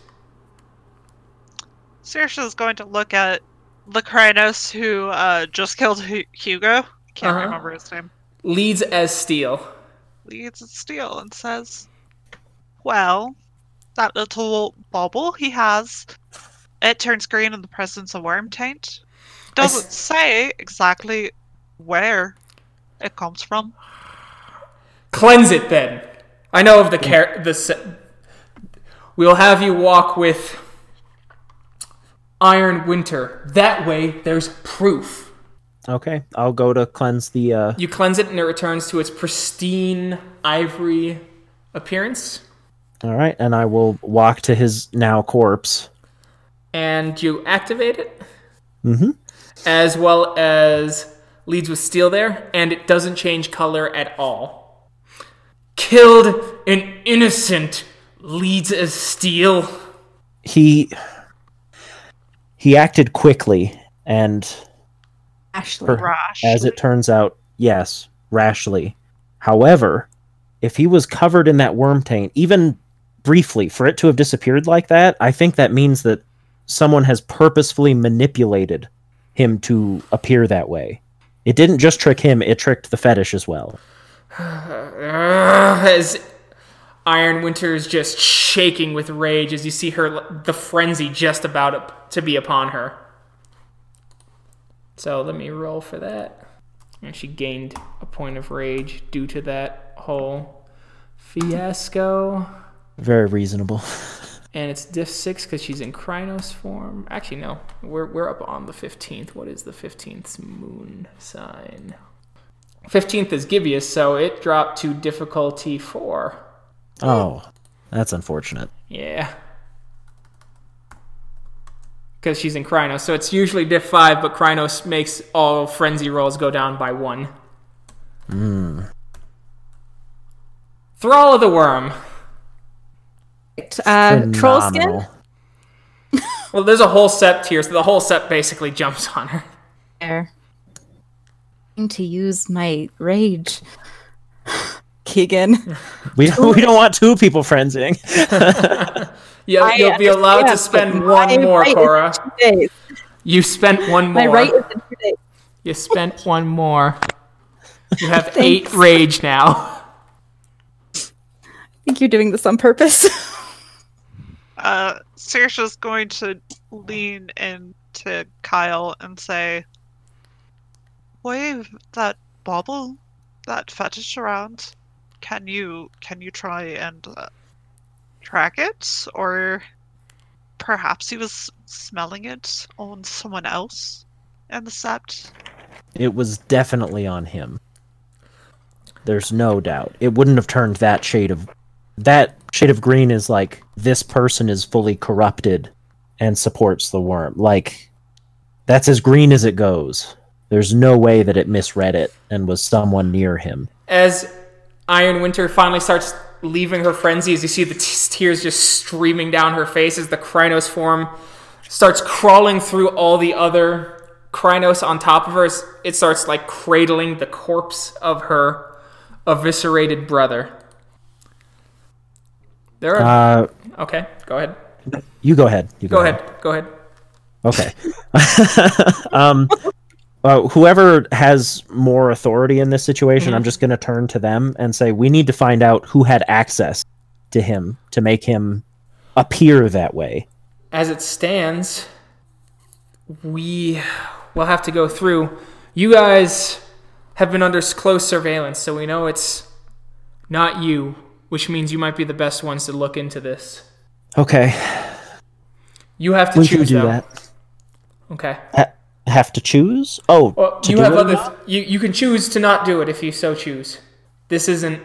Sorcha's going to look at the Crinos who uh, just killed Hu- Hugo. Can't Uh-huh. remember his name. Leads as steel. Leads as Steel and says, Well, that little bauble he has, it turns green in the presence of Wyrm taint. Doesn't say exactly where it comes from. Cleanse it then. I know of the car- the. Se- we'll have you walk with Iron Winter. That way, there's proof. Okay, I'll go to cleanse the, uh, You cleanse it, and it returns to its pristine ivory appearance. Alright, and I will walk to his now corpse. And you activate it, Mm-hmm. as well as leads with steel there, and it doesn't change color at all. Killed an innocent leads as steel. He, he acted quickly, and Ashley. Per- Rash. As it turns out, yes, rashly. However, if he was covered in that Wyrm taint, even briefly, for it to have disappeared like that, I think that means that someone has purposefully manipulated him to appear that way. It didn't just trick him, it tricked the fetish as well. As Iron Winter is just shaking with rage as you see her the frenzy just about to be upon her. So let me roll for that. And she gained a point of rage due to that whole fiasco. Very reasonable. And it's diff 6 because she's in Crinos form. Actually, no. We're, we're up on the 15th. What is the 15th moon sign? 15th is Gibbous, so it dropped to difficulty 4. Oh, that's unfortunate. Yeah. Because she's in Crinos, so it's usually diff 5, but Crinos makes all frenzy rolls go down by 1. Mmm. Thrall of the Wyrm. Uh, troll skin. Well, there's a whole sept here, so the whole sept basically jumps on her. There. Going to use my rage. Keegan. We don't, we don't want two people frenzying. You'll, I you'll be allowed to spend one more, right Cora. You spent one My more. right is in two days. You spent one more. You have eight rage now. I think you're doing this on purpose. Uh, Sorcha's going to lean into Kyle and say, "Wave that bauble, that fetish around. Can you can you try and uh, track it, or perhaps he was smelling it on someone else in the sept? It was definitely on him. There's no doubt. It wouldn't have turned that shade of that shade of green is like this person is fully corrupted and supports the Wyrm. Like that's as green as it goes. There's no way that it misread it and was someone near him. As Iron Winter finally starts leaving her frenzy, as you see the t- tears just streaming down her face, as the Crinos form starts crawling through all the other Crinos on top of her, it starts like cradling the corpse of her eviscerated brother. There are. Uh, okay, go ahead. you go ahead. You Go ahead. Go ahead. Okay. um, uh, whoever has more authority in this situation, I'm just going to turn to them and say, we need to find out who had access to him to make him appear that way. As it stands, we will have to go through. You guys have been under close surveillance, so we know it's not you, which means you might be the best ones to look into this. Okay. You have to We can choose, do though. that. Okay. Ha- have to choose? Oh, Well, to you do have it? other. Th- you you can choose to not do it if you so choose. This isn't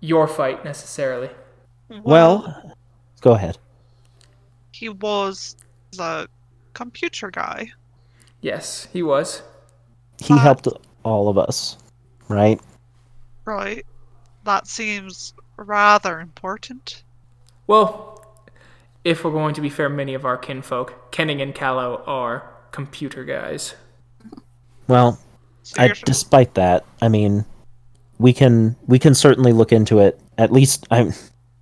your fight necessarily. Well, go ahead. he was the computer guy. Yes, he was. He But- helped all of us, right? Right. That seems rather important. Well, if we're going to be fair, many of our kinfolk, Kenning and Callow, are computer guys. Well, So I, despite that, I mean, we can we can certainly look into it. At least I,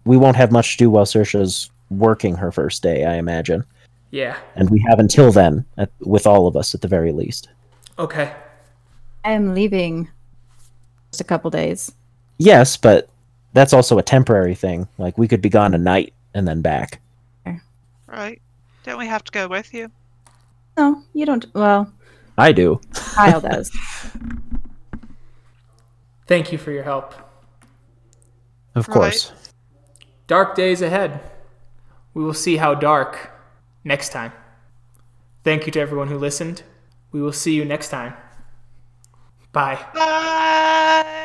we won't have much to do while Sorcha's working her first day, I imagine, Yeah. and we have until then, at, with all of us at the very least. Okay. I am leaving just a couple days. Yes, but that's also a temporary thing. Like we could be gone a night and then back. right. Don't we have to go with you? No, you don't. Well, I do. Kyle does. Thank you for your help. Of Right. course. Dark days ahead. We will see how dark next time. Thank you to everyone who listened. We will see you next time. Bye. Bye.